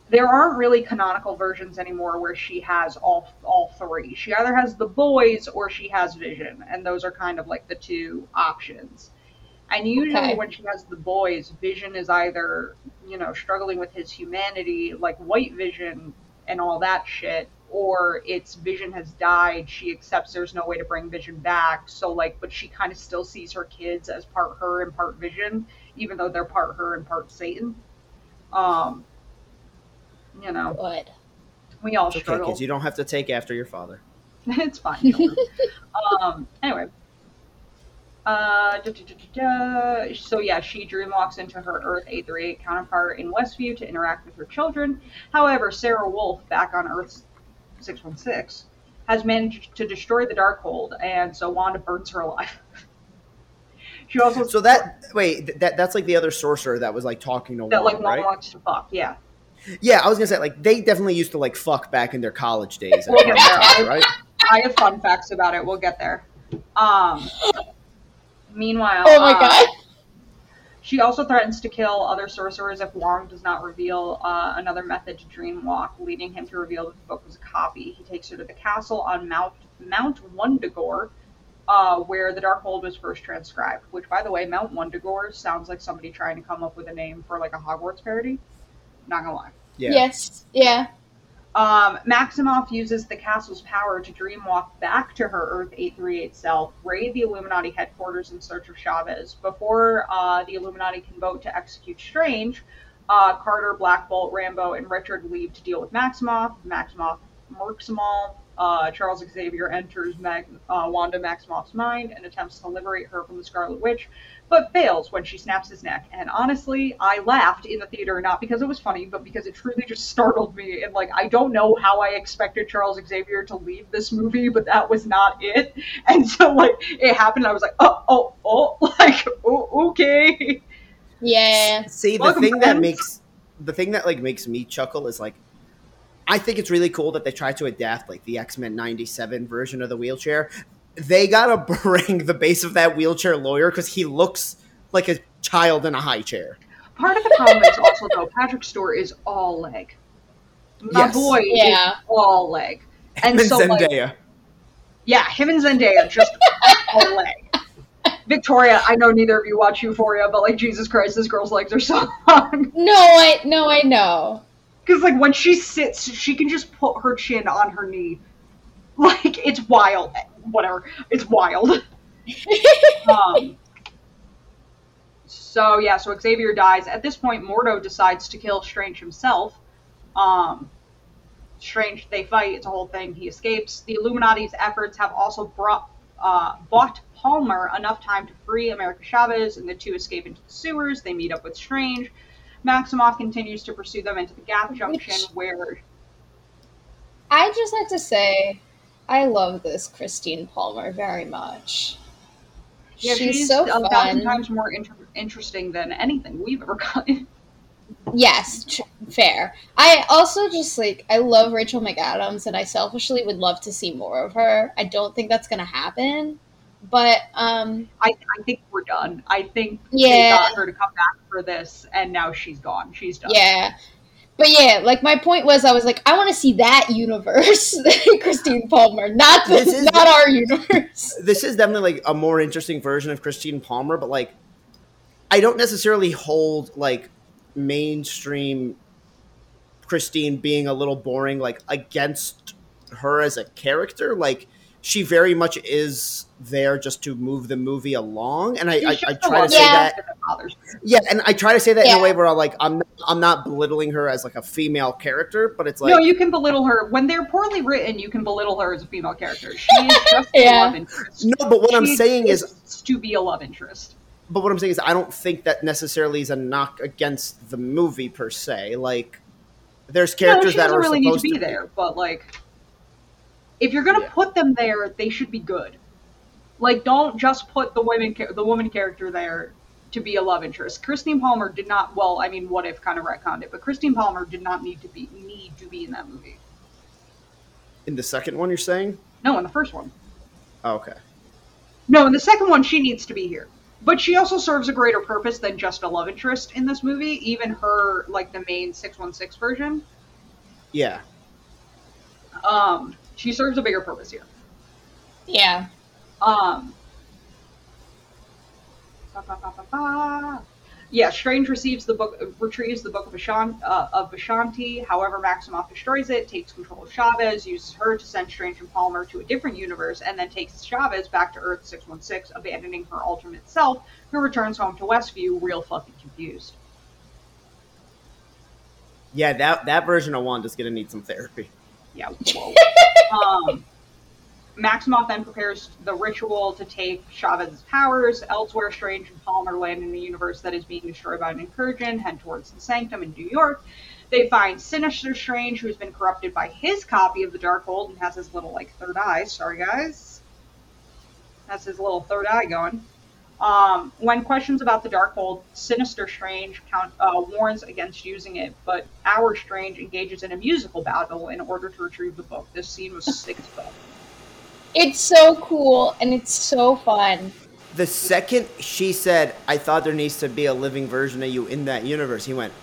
There aren't really canonical versions anymore where she has all all three. She either has the boys or she has vision, and those are kind of like the two options. And usually, Okay. when she has the boys, Vision is either you know struggling with his humanity, like White Vision and all that shit, or it's Vision has died. She accepts there's no way to bring Vision back. So like, but she kind of still sees her kids as part her and part Vision, even though they're part her and part Satan. Um, you know, What? we all It's okay, struggle. kids. You don't have to take after your father. it's fine. don't um. Anyway. Uh, da, da, da, da, da. So yeah, she dreamwalks into her Earth 838 counterpart in Westview to interact with her children. However, Sarah Wolf, back on Earth 616, has managed to destroy the Darkhold, and so Wanda burns her alive. she also So that wait, that that's like the other sorcerer that was like talking to that like Wanda, Wanda right? wants to fuck. Yeah, Yeah, I was gonna say like they definitely used to like fuck back in their college days, We'll get Harvard, there. right? I have fun facts about it. We'll get there. Um. Meanwhile, Oh my uh, god. She also threatens to kill other sorcerers if Wong does not reveal uh, another method to Dreamwalk, leading him to reveal that the book was a copy. He takes her to the castle on Mount Mount Wundagore, uh, where the Darkhold was first transcribed. Which, by the way, Mount Wundagore sounds like somebody trying to come up with a name for like a Hogwarts parody. Not gonna lie. Yeah. Yes. Yeah. Um, Maximoff uses the castle's power to dreamwalk back to her Earth 838 self, raid the Illuminati headquarters in search of Chavez. Before uh, the Illuminati can vote to execute Strange, uh, Carter, Black Bolt, Rambeau, and Richard leave to deal with Maximoff. Maximoff murks them all, uh, Charles Xavier enters Mag- uh, Wanda Maximoff's mind and attempts to liberate her from the Scarlet Witch, but fails when she snaps his neck. And honestly, I laughed in the theater not because it was funny, but because it truly just startled me. And like, I don't know how I expected Charles Xavier to leave this movie, but that was not it. And so like, it happened. I was like, oh, oh, oh, like, oh, okay. Yeah. See, the Welcome, thing that makes the thing that like makes me chuckle is like I think it's really cool that they tried to adapt like the X-Men 97 version of the wheelchair. They got to bring the base of that wheelchair lawyer cuz he looks like a child in a high chair. Part of the problem is also though Patrick Stewart is all leg. My Yes. boy Yeah. is all leg, and And so like, Zendaya. yeah, him and Zendaya just all leg. Victoria, I know neither of you watch Euphoria, but like Jesus Christ, this girl's legs are so long. No, I no, I know. Because like when she sits, she can just put her chin on her knee. Like it's wild. Whatever, it's wild. um, so yeah, so Xavier dies. At this point, Mordo decides to kill Strange himself. Um, Strange, they fight. It's a whole thing. He escapes. The Illuminati's efforts have also brought uh, bought Palmer enough time to free America Chavez, and the two escape into the sewers. They meet up with Strange. Maximoff continues to pursue them into the Gap Junction, Which- where I just like to say, I love this Christine Palmer very much. yeah, she's, she's, so a thousand fun. times more inter- interesting than anything we've ever gotten. Yes, tr- fair. I also just like I love Rachel McAdams, and I selfishly would love to see more of her. I don't think that's gonna happen, but um, I, I think we're done. I think they got her to come back for this, and now she's gone. She's done. yeah. But yeah, like my point was, I was like, I want to see that universe, Christine Palmer, not the, This is- not our universe. This is definitely like a more interesting version of Christine Palmer, but like I don't necessarily hold like mainstream Christine being a little boring like against her as a character. Like she very much is there just to move the movie along, and I, I, I try to say Yeah. that. interest that bothers me. Yeah, and I try to say that in a way where I'm like I'm I'm not belittling her as like a female character, but it's like no, you can belittle her when they're poorly written. You can belittle her as a female character. She is just a love interest. no. But what I'm saying is to be a love interest. but what I'm saying is I don't think that necessarily is a knock against the movie per se. Like there's No, characters she that are really need to supposed be there, but like, if you're gonna Yeah. put them there, they should be good. Like, don't just put the women, the woman character there to be a love interest. Christine Palmer did not. Well, I mean, what if kind of retconned it, but Christine Palmer did not need to be need to be in that movie. in the second one. You're saying? No, in the first one. Oh, okay. No, in the second one, she needs to be here. But she also serves a greater purpose than just a love interest in this movie. Even her, like the main 616 version, Yeah. um, she serves a bigger purpose here. Yeah, Um. ba, ba, ba, ba, ba. Yeah, Strange receives the book, retrieves the book of, Ashan, uh, of Vishanti. However, Maximoff destroys it, takes control of Chavez, uses her to send Strange and Palmer to a different universe, and then takes Chavez back to Earth 616, abandoning her alternate self, who returns home to Westview, real fucking confused. Yeah, that that version of Wanda's gonna need some therapy. Yeah, whoa. um, Maximoff then prepares the ritual to take Chavez's powers. Elsewhere, Strange and Palmer land in a universe that is being destroyed by an incursion, head towards the Sanctum in New York. They find Sinister Strange, who's been corrupted by his copy of the Darkhold and has his little, like, third eye. Sorry, guys. That's his little third eye going. Um, when questions about the Darkhold, Sinister Strange count, uh, warns against using it, but our Strange engages in a musical battle in order to retrieve the book. This scene was sick as fuck. it's so cool and it's so fun. The second she said, "I thought there needs to be a living version of you in that universe," he went,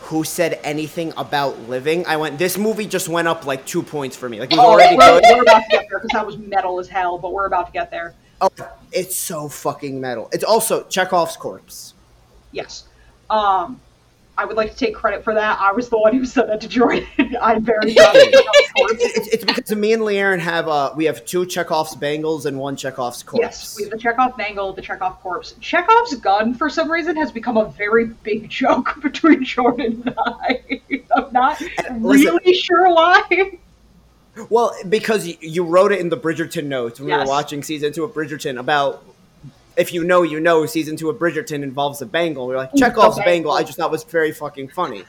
"Who said anything about living?" I went, "This movie just went up like two points for me. Like it was Oh, already we're, good. we're about to get there because that was metal as hell, but we're about to get there. Oh, it's so fucking metal. It's also Chekhov's corpse. Yes. Um, I would like to take credit for that. I was the one who said that to Jordan. I'm very proud of It's, it's, it's because me and Leanne have uh we have two Chekhov's bangles and one Chekhov's corpse. Yes, we have the Chekhov bangle, the Chekhov corpse. Chekhov's gun, for some reason, has become a very big joke between Jordan and I. I'm not And listen- really sure why. Well, because you, wrote it in the Bridgerton notes when we Yes. were watching season two of Bridgerton about if you know, you know, season two of Bridgerton involves a bangle. We are like, Chekhov's Okay. bangle. I just thought was very fucking funny.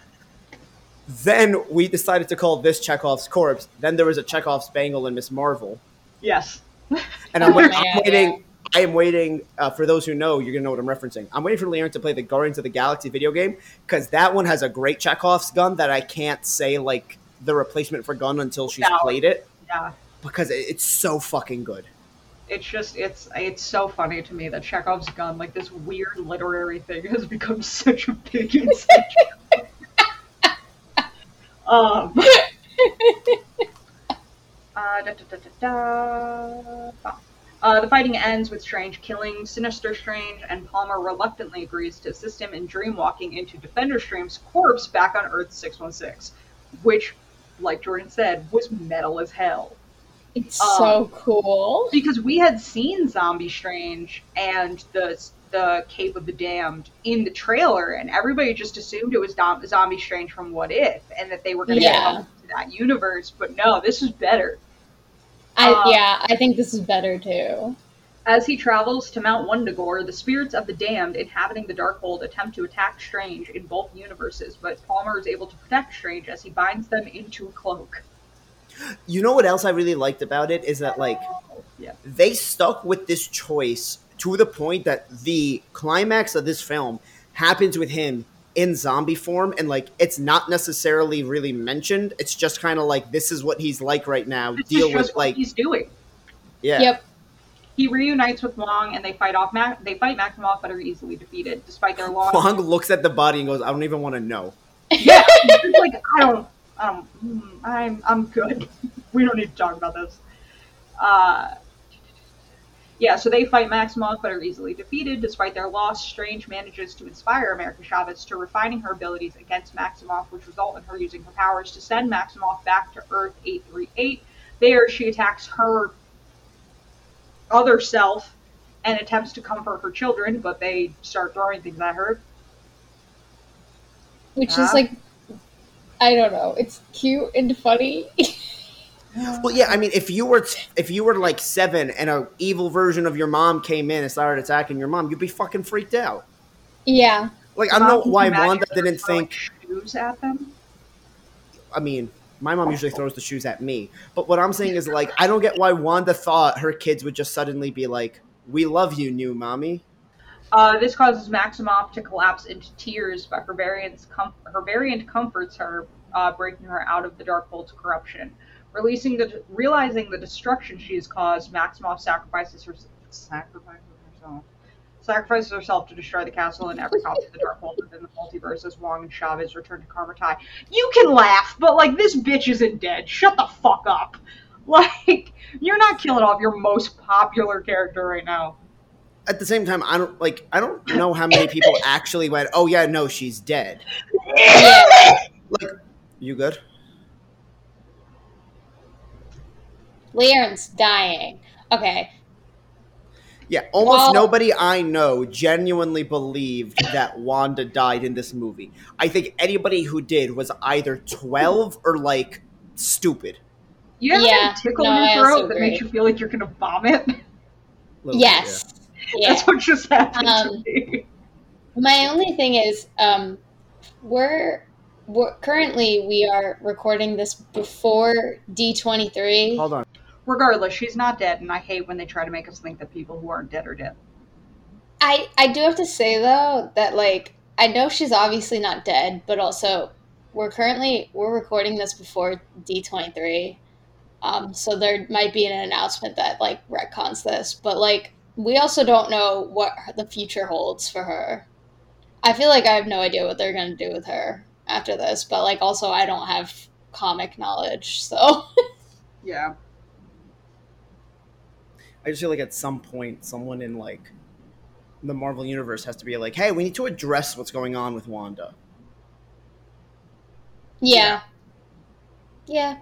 Then we decided to call this Chekhov's corpse. Then there was a Chekhov's bangle in Miss Marvel. Yes. And I'm, wait- I'm waiting. I am waiting. Uh, for those who know, you're gonna know what I'm referencing. I'm waiting for Leon to play the Guardians of the Galaxy video game because that one has a great Chekhov's gun that I can't say like the replacement for gun until she's No. played it Yeah. because it- it's so fucking good. It's just it's it's so funny to me that Chekhov's gun, like this weird literary thing, has become such a big joke. um. Uh, da, da, da, da, da. Uh, the fighting ends with Strange killing Sinister Strange, and Palmer reluctantly agrees to assist him in dreamwalking into Defender Strange's corpse back on Earth 616, which, like Jordan said, was metal as hell It's Um, so cool. because we had seen Zombie Strange and the the Cape of the Damned in the trailer, and everybody just assumed it was Dom- Zombie Strange from What If, and that they were going to Yeah. come to that universe. But no, this is better. I um, yeah, I think this is better too. As he travels to Mount Wundagore, the spirits of the damned inhabiting the Darkhold attempt to attack Strange in both universes, but Palmer is able to protect Strange as he binds them into a cloak. You know what else I really liked about it is that like Yeah. they stuck with this choice to the point that the climax of this film happens with him in zombie form and like it's not necessarily really mentioned. It's just kind of like this is what he's like right now. This Deal is just with what like he's doing. yeah. Yep. He reunites with Wong, and they fight off. Ma- they fight Maximoff, but are easily defeated, despite their long. Wong looks at the body and goes, "I don't even want to know." yeah, like I don't. Um, I'm I'm good. we don't need to talk about this. Uh, yeah, so they fight Maximoff, but are easily defeated. Despite their loss, Strange manages to inspire America Chavez to refining her abilities against Maximoff, which result in her using her powers to send Maximoff back to Earth 838. There, she attacks her other self and attempts to comfort her children, but they start throwing things at her. Which Yeah. is like I don't know. It's cute and funny. Well, yeah, I mean, if you were if you were like seven and a evil version of your mom came in and started attacking your mom, you'd be fucking freaked out. yeah. Like I don't know why Wanda didn't think. shoes at them. I mean, my mom usually throws the shoes at me. But what I'm saying is, like, I don't get why Wanda thought her kids would just suddenly be like, "We love you, new mommy." Uh, this causes Maximoff to collapse into tears, but her variant, com- her variant comforts her, uh, breaking her out of the Darkhold's corruption. Releasing the, realizing the destruction she has caused, Maximoff sacrifices her, sacrifices herself, sacrifices herself to destroy the castle and every copy of the Darkhold within the multiverse as Wong and Chavez return to Kamar-Taj. You can laugh, but like this bitch isn't dead. Shut the fuck up. Like you're not killing off your most popular character right now. At the same time, I don't like. I don't know how many people actually went, "Oh yeah, no, she's dead." Like, you good? Leon's dying. Okay. Yeah, almost Well- nobody I know genuinely believed that Wanda died in this movie. I think anybody who did was either 12 or like stupid. You have Yeah, a tickle no, in your throat that makes you feel like you're gonna vomit. Little bit, Yes. Yeah. That's what just happened Um, to me. My only thing is, um, we're, we're currently we are recording this before D23. Hold on. Regardless, she's not dead, and I hate when they try to make us think that people who aren't dead are dead. I I do have to say though that like I know she's obviously not dead, but also we're currently we're recording this before D twenty three, um, so there might be an announcement that like retcons this, but like we also don't know what the future holds for her. I feel like I have no idea what they're gonna do with her after this, but like also I don't have comic knowledge, so Yeah. I just feel like at some point, someone in like the Marvel universe has to be like, "Hey, we need to address what's going on with Wanda." yeah, yeah.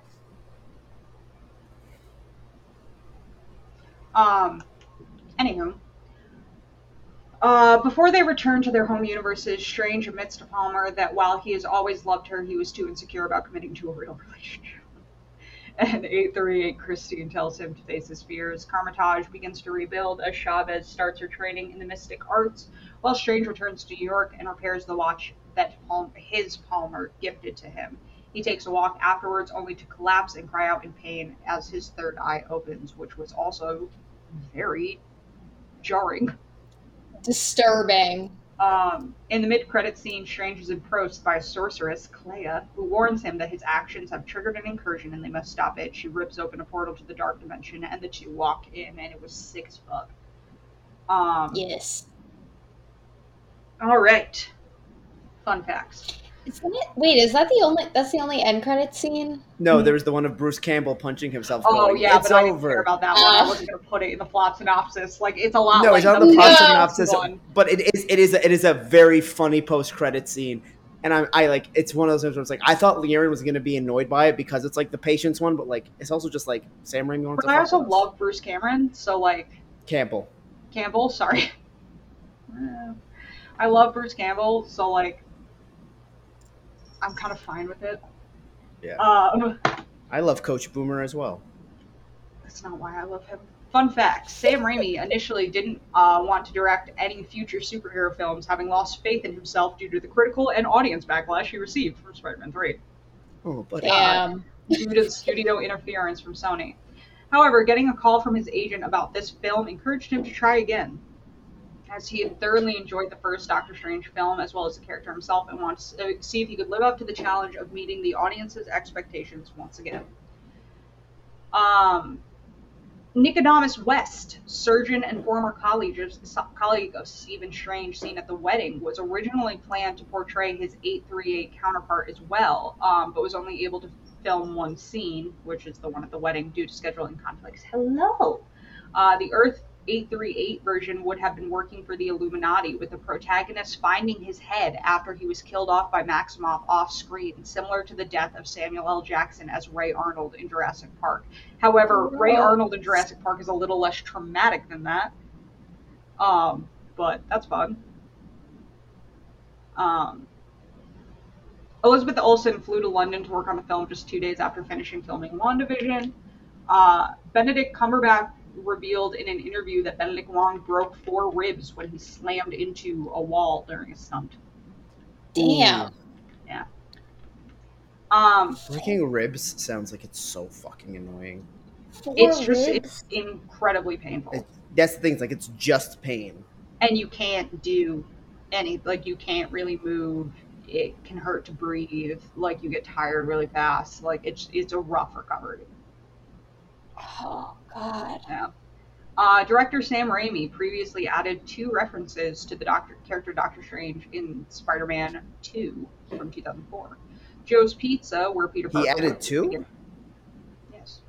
Um. Anywho. Uh, before they return to their home universes, Strange admits to Palmer that while he has always loved her, he was too insecure about committing to a real relationship. And 838 Christine tells him to face his fears. Kamar-Taj begins to rebuild as Chavez starts her training in the mystic arts, while Strange returns to New York and repairs the watch that his Palmer gifted to him. He takes a walk afterwards, only to collapse and cry out in pain as his third eye opens, which was also very jarring. Disturbing. Um, in the mid-credit scene, Strange is approached by a sorceress, Clea, who warns him that his actions have triggered an incursion and they must stop it. She rips open a portal to the dark dimension, and the two walk in, and it was sick as fuck. Um, Yes. All right. Fun facts. Isn't it? Wait, is that the only? That's the only end credit scene. No, there was the one of Bruce Campbell punching himself. Oh going, yeah, it's but I didn't over. care about that one. I Uh. wasn't gonna put it in the plot synopsis. Like it's a lot. no, like it's not the the plot No. synopsis, one. but it is it is a, it is a very funny post credit scene, and I'm, I like it's one of those things where it's like I thought Liaren was going to be annoyed by it because it's like the patience one, but like it's also just like Sam Raimi wants But to I also with us. love Bruce Cameron, so like Campbell. Campbell. Sorry. I love Bruce Campbell, so like I'm kind of fine with it. Yeah. Um, I love Coach Boomer as well. that's not why I love him. Fun fact: Sam Raimi initially didn't uh, want to direct any future superhero films, having lost faith in himself due to the critical and audience backlash he received from Spider-Man 3. Oh, but Damn. due to the studio interference from Sony. However, getting a call from his agent about this film encouraged him to try again, as he had thoroughly enjoyed the first Doctor Strange film as well as the character himself and wants to see if he could live up to the challenge of meeting the audience's expectations once again. Um, Nicodemus West, surgeon and former colleague of, colleague of Stephen Strange, seen at the wedding, was originally planned to portray his 838 counterpart as well, um, but was only able to film one scene, which is the one at the wedding, due to scheduling conflicts. Hello! Uh, the Earth 838 version would have been working for the Illuminati, with the protagonist finding his head after he was killed off by Maximoff off screen, similar to the death of Samuel L. Jackson as Ray Arnold in Jurassic Park. However, Ray Arnold in Jurassic Park is a little less traumatic than that. Um, but that's fun. Um, Elizabeth Olsen flew to London to work on the film just two days after finishing filming WandaVision. Uh, Benedict Cumberbatch revealed in an interview that Benedict Wong broke four ribs when he slammed into a wall during a stunt. Damn. Yeah. Um, breaking ribs sounds like it's so fucking annoying. It's just ribs? it's incredibly painful. It- That's the thing. It's like it's just pain. and you can't do any like you can't really move it can hurt to breathe like you get tired really fast like it's it's a rough recovery Oh God. yeah uh, director Sam Raimi previously added two references to the doctor character Doctor Strange in Spider-Man 2 from 2004. Joe's Pizza, where Peter Parker He added two? Yes.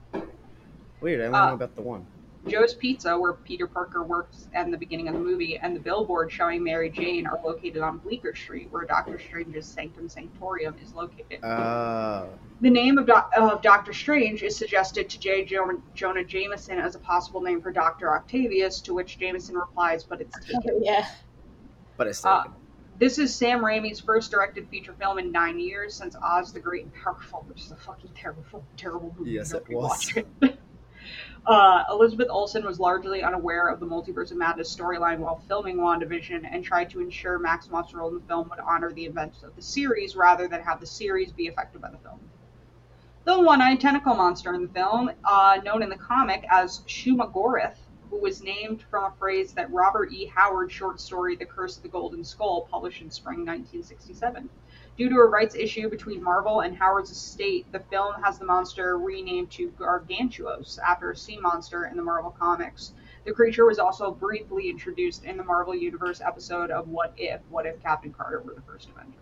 Weird. I don't Uh, know about the one. Joe's Pizza, where Peter Parker works at the beginning of the movie, and the billboard showing Mary Jane are located on Bleecker Street, where Doctor Strange's Sanctum Sanctorium is located. Uh, the name of, doc- of Doctor Strange is suggested to J. Jo- Jonah Jameson as a possible name for Doctor Octavius, to which Jameson replies, but it's Oh, taken. yeah. but it's Uh, taken. This is Sam Raimi's first directed feature film in nine years since Oz the Great and Powerful, which is a fucking terrible, terrible movie. Yes, it Nobody was. Uh, Elizabeth Olsen was largely unaware of the Multiverse of Madness storyline while filming WandaVision and tried to ensure Maximoff's role in the film would honor the events of the series rather than have the series be affected by the film. The one-eyed tentacle monster in the film, uh, known in the comic as Shuma-Gorath, who was named from a phrase that Robert E. Howard's short story *The Curse of the Golden Skull* published in spring 1967. Due to a rights issue between Marvel and Howard's estate, the film has the monster renamed to Gargantos after a sea monster in the Marvel comics. The creature was also briefly introduced in the Marvel Universe episode of What If? What if Captain Carter were the first Avenger?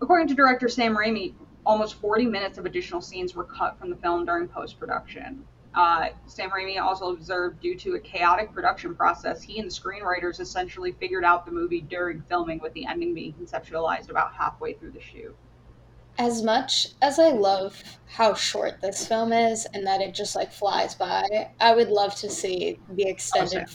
According to director Sam Raimi, almost 40 minutes of additional scenes were cut from the film during post production. Uh, Sam Raimi also observed due to a chaotic production process, he and the screenwriters essentially figured out the movie during filming, with the ending being conceptualized about halfway through the shoot. As much as I love how short this film is and that it just like flies by, I would love to see the extended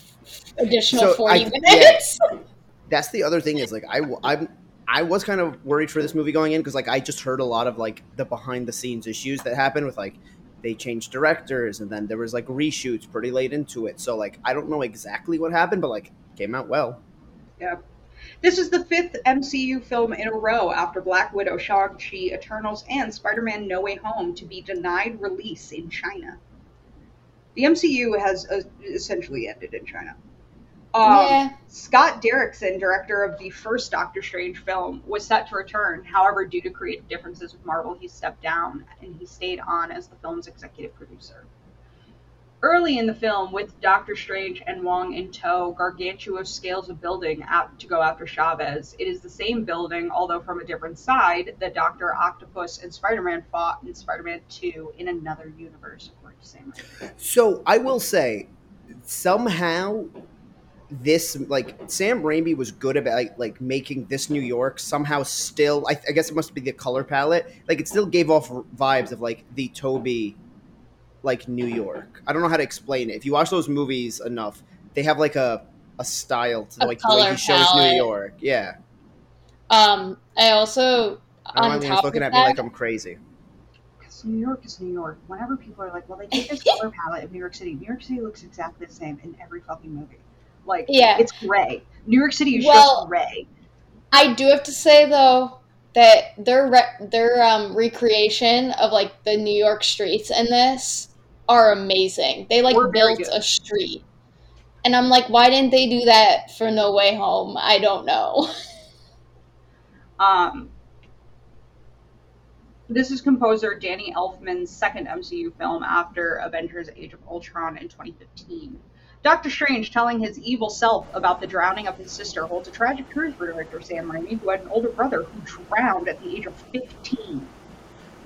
additional So, 40 I- minutes. That's the other thing is like I I'm I was kind of worried for this movie going in because like I just heard a lot of like the behind the scenes issues that happened with like they changed directors and then there was like reshoots pretty late into it. So like I don't know exactly what happened, but like came out well. Yeah. This is the fifth MCU film in a row after Black Widow, Shang-Chi, Eternals, and Spider-Man No Way Home to be denied release in China. The MCU has uh, essentially ended in China. Um, Yeah. Scott Derrickson, director of the first Doctor Strange film, was set to return. However, due to creative differences with Marvel, he stepped down and he stayed on as the film's executive producer. Early in the film, with Doctor Strange and Wong in tow, Gargantua scales a building out to go after Chavez. It is the same building, although from a different side, that Doctor Octopus and Spider-Man fought in Spider-Man 2 in another universe, according to Sam So I will say, somehow, this like Sam Raimi was good about like, like making this New York somehow still. I, I guess it must be the color palette. Like it still gave off vibes of like the Toby, like New York. I don't know how to explain it. If you watch those movies enough, they have like a a style to A like the way color he shows New. York. Yeah, Um, I also I don't know everyone's top looking of at me like I'm crazy. Because New York is New York. Whenever people are like, well, they take this color palette of New York City, New York City looks exactly the same in every fucking movie. Like, Yeah. it's gray. New York City is Well- just gray. I do have to say though that their re- their um, recreation of like the New York streets in this are amazing. They like We're built a street, and I'm like, why didn't they do that for No Way Home? I don't know. Um, this is composer Danny Elfman's second MCU film after Avengers Age of Ultron in 2015. Doctor Strange telling his evil self about the drowning of his sister holds a tragic truth for director Sam Raimi, who had an older brother who drowned at the age of 15.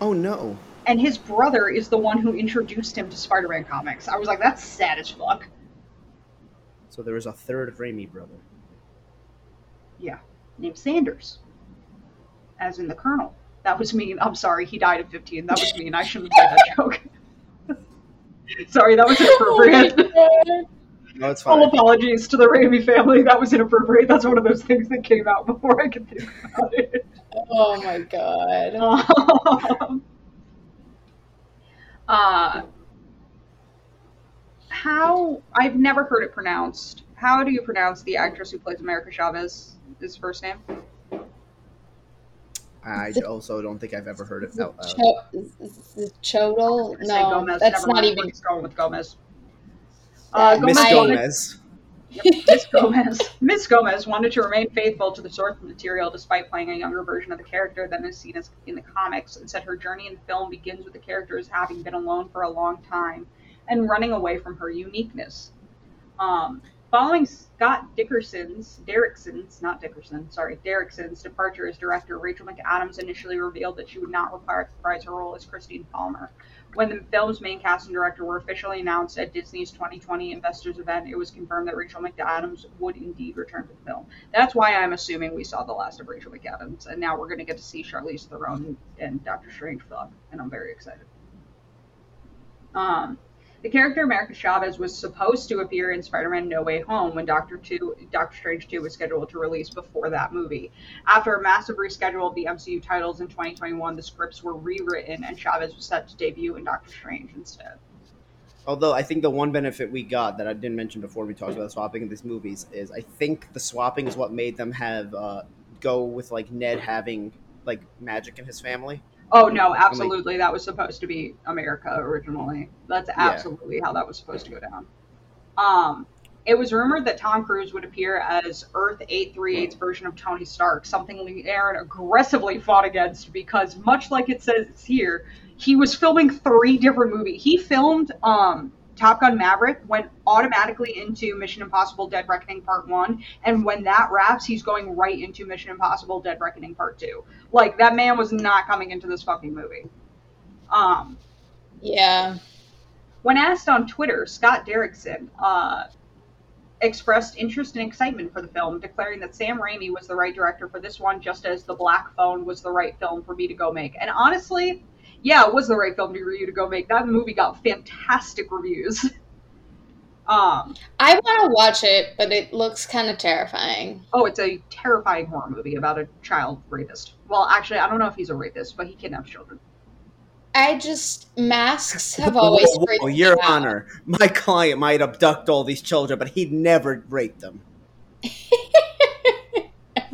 Oh no. And his brother is the one who introduced him to Spider Man comics. I was like, that's sad as fuck. So there was a third Raimi brother. Yeah, named Sanders. As in the Colonel. That was mean. I'm sorry, he died at 15. That was mean. I shouldn't have made that joke. sorry, that was oh inappropriate. No, it's Full fine. apologies to the Raimi family. That was inappropriate. That's one of those things that came out before I could think about it. oh my god. Um, uh, how I've never heard it pronounced. How do you pronounce the actress who plays America Chavez? His first name? I also don't think I've ever heard it out loud. Cho- Chodol? No, Gomez. that's Never not even. We're going with Gomez. Uh, Gomez Miss Gomez. Yep, Miss Gomez. Miss Gomez wanted to remain faithful to the source material despite playing a younger version of the character than is seen as in the comics, and said her journey in the film begins with the character as having been alone for a long time and running away from her uniqueness. Um, following Scott Dickerson's, Derrickson's, not Dickerson, sorry, Derrickson's departure as director, Rachel McAdams initially revealed that she would not require reprise her role as Christine Palmer. When the film's main cast and director were officially announced at Disney's 2020 Investors event, it was confirmed that Rachel McAdams would indeed return to the film. That's why I'm assuming we saw the last of Rachel McAdams, and now we're going to get to see Charlize Theron and Doctor Strange fuck, and I'm very excited. Um, the character America Chavez was supposed to appear in Spider-Man No Way Home when Doctor Two, Doctor Strange 2 was scheduled to release before that movie. After a massive reschedule of the MCU titles in 2021, the scripts were rewritten and Chavez was set to debut in Doctor Strange instead. Although I think the one benefit we got that I didn't mention before we talked about swapping in these movies is I think the swapping is what made them have uh, go with like Ned having like magic in his family. Oh no, absolutely. That was supposed to be America originally. That's absolutely how that was supposed to go down. Um, it was rumored that Tom Cruise would appear as Earth 838's version of Tony Stark, something Lee Aaron aggressively fought against because, much like it says here, he was filming three different movies. He filmed um, Top Gun Maverick, went automatically into Mission Impossible Dead Reckoning Part 1, and when that wraps, he's going right into Mission Impossible Dead Reckoning Part 2. Like, that man was not coming into this fucking movie. Um, Yeah. when asked on Twitter, Scott Derrickson uh, expressed interest and excitement for the film, declaring that Sam Raimi was the right director for this one, just as The Black Phone was the right film for me to go make. And honestly, yeah, it was the right film for you to go make. That movie got fantastic reviews. Um, I want to watch it, but it looks kind of terrifying. oh, it's a terrifying horror movie about a child rapist. Well, actually, I don't know if he's a rapist, but he kidnaps children. I just masks have always Whoa, whoa, freaked me Your out. Honor, my client might abduct all these children, but he'd never rape them.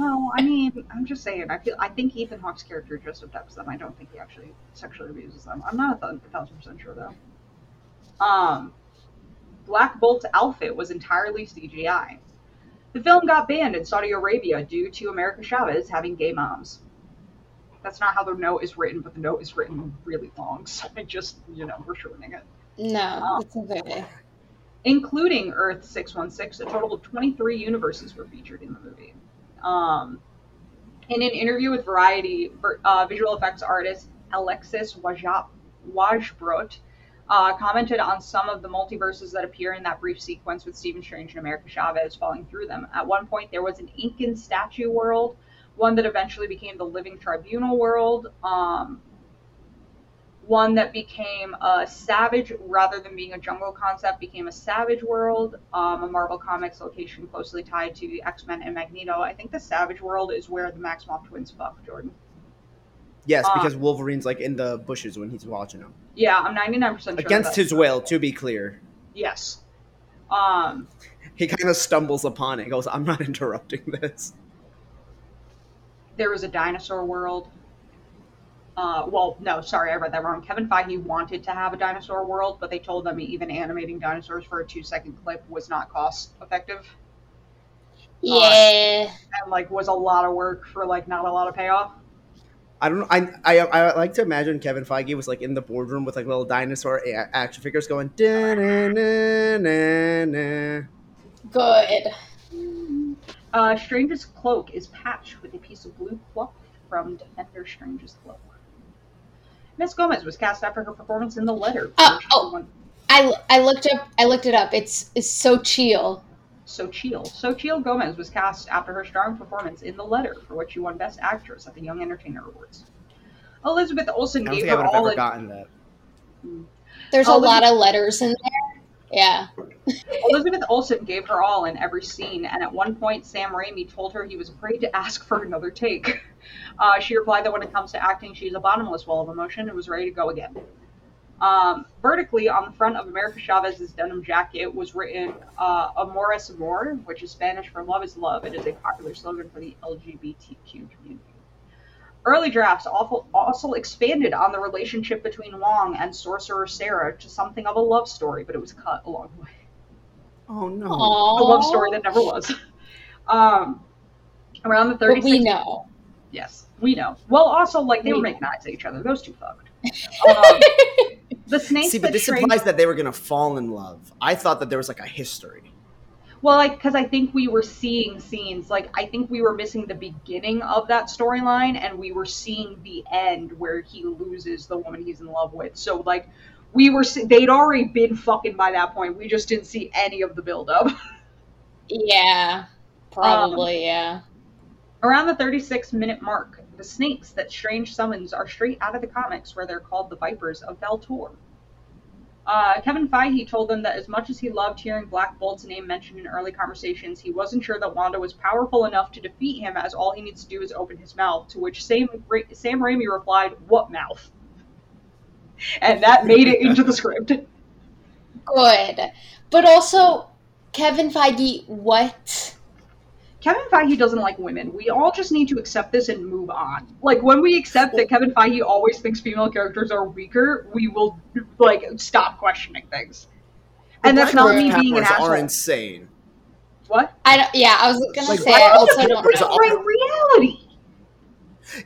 Well, I mean, I'm just saying. I feel I think Ethan Hawke's character just abducts them. I don't think he actually sexually abuses them. I'm not a thou- a thousand percent sure though. Um, Black Bolt's outfit was entirely CGI. The film got banned in Saudi Arabia due to America Chavez having gay moms. That's not how the note is written, but the note is written really long, so I just, you know, we're shortening it. No, it's okay. including Earth 616. A total of 23 universes were featured in the movie. Um, in an interview with Variety, uh, visual effects artist Alexis Wajsbrot uh, commented on some of the multiverses that appear in that brief sequence with Stephen Strange and America Chavez falling through them. At one point, there was an Incan statue world, one that eventually became the Living Tribunal world. Um, one that became a savage rather than being a jungle concept became a savage world. Um, a marvel comics location closely tied to x-men and magneto. I think the savage world is where the maximoff twins fuck jordan. Yes, Uh, because Wolverine's like in the bushes when he's watching them. yeah i'm 99% sure Against his will, to be clear. yes. Um He kind of stumbles upon it. Goes, I'm not interrupting this. there was a dinosaur world uh, well, no, sorry, I read that wrong. Kevin Feige wanted to have a dinosaur world, but they told them even animating dinosaurs for a two-second clip was not cost-effective, Yeah. and like was a lot of work for like not a lot of payoff. I don't know. I, I I like to imagine Kevin Feige was like in the boardroom with like little dinosaur a- action figures going. "Da-na-na-na-na." Good. Uh, Strange's cloak is patched with a piece of blue cloth from Defender Strange's cloak. Miss Gomez was cast after her performance in The Letter. for Uh, oh. won- I, I looked up I looked it up. It's it's so chill. Xochitl. Xochitl Gomez was cast after her strong performance in The Letter, for which she won Best Actress at the Young Entertainer Awards. Elizabeth Olsen I don't gave think I would have all ever in, gotten that. There's Oh, a lot of letters in there. Yeah. Elizabeth Olsen gave her all in every scene, and at one point, Sam Raimi told her he was afraid to ask for another take. Uh, she replied that when it comes to acting, she's a bottomless well of emotion and was ready to go again. Um, vertically, on the front of America Chavez's denim jacket was written uh, Amor es amor, which is Spanish for love is love. It is a popular slogan for the LGBTQ community. Early drafts also also expanded on the relationship between Wong and Sorcerer Sarah to something of a love story, but it was cut along the way Oh no. Aww. a love story that never was. Um, around the But 36. we know. Yes, we know. Well, also, like, they We were know. making eyes at each other. Those two fucked. Um, the snakes See, but this Strange- implies that they were gonna fall in love. I thought that there was like a history. Well, like, because I think we were seeing scenes, like, I think we were missing the beginning of that storyline, and we were seeing the end where he loses the woman he's in love with. So, like, we were they'd already been fucking by that point. We just didn't see any of the buildup. Yeah. Probably, um, yeah. Around the 36 minute mark, the snakes that Strange summons are straight out of the comics where they're called the Vipers of Valtor. Uh, Kevin Feige told them that as much as he loved hearing Black Bolt's name mentioned in early conversations, he wasn't sure that Wanda was powerful enough to defeat him, as all he needs to do is open his mouth. To which Sam, Ra- Sam Raimi replied, "What mouth?" And that made it into the script. Good. But also, Kevin Feige, what? Kevin Feige doesn't like women. We all just need to accept this and move on. Like when we accept that Kevin Feige always thinks female characters are weaker, we will like stop questioning things. And that's not Black me Bolt's being an asshole. are insane. what? I don't, yeah, I was gonna Like, say why I also don't papers know. all- Right reality.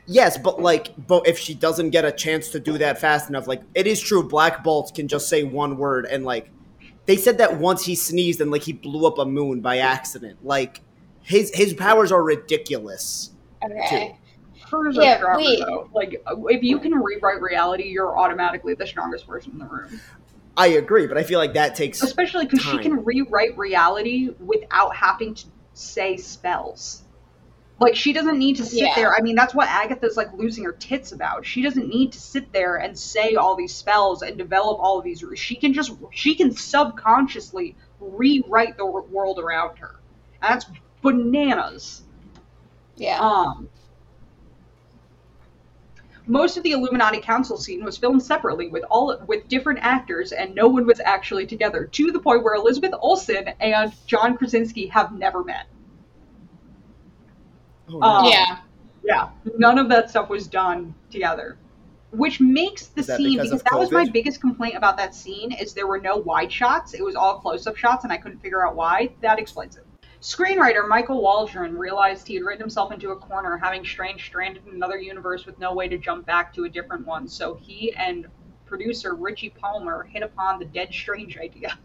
Yes, but like, but if she doesn't get a chance to do that fast enough, like, it is true. Black Bolt can just say one word, and like, they said that once he sneezed and like he blew up a moon by accident. Like, his his powers are ridiculous. Okay. Hers Yeah, are stronger wait. though. Like if you can rewrite reality, you're automatically the strongest person in the room. I agree, but I feel like that takes. Especially because she can rewrite reality without having to say spells. Like she doesn't need to sit Yeah. there. I mean, that's what Agatha's like losing her tits about. She doesn't need to sit there and say all these spells and develop all of these. She can just she can subconsciously rewrite the world around her. And that's bananas. Yeah. Um, most of the Illuminati Council scene was filmed separately with all with different actors, and no one was actually together. To the point where Elizabeth Olsen and John Krasinski have never met. Oh, no. Um, yeah. Yeah, none of that stuff was done together. Which makes the scene because because of that was my biggest complaint about that scene is there were no wide shots. It was all close-up shots and I couldn't figure out why. That explains it. Screenwriter Michael Waldron realized he had written himself into a corner, having Strange stranded in another universe with no way to jump back to a different one. So he and producer Richie Palmer hit upon the Dead Strange idea,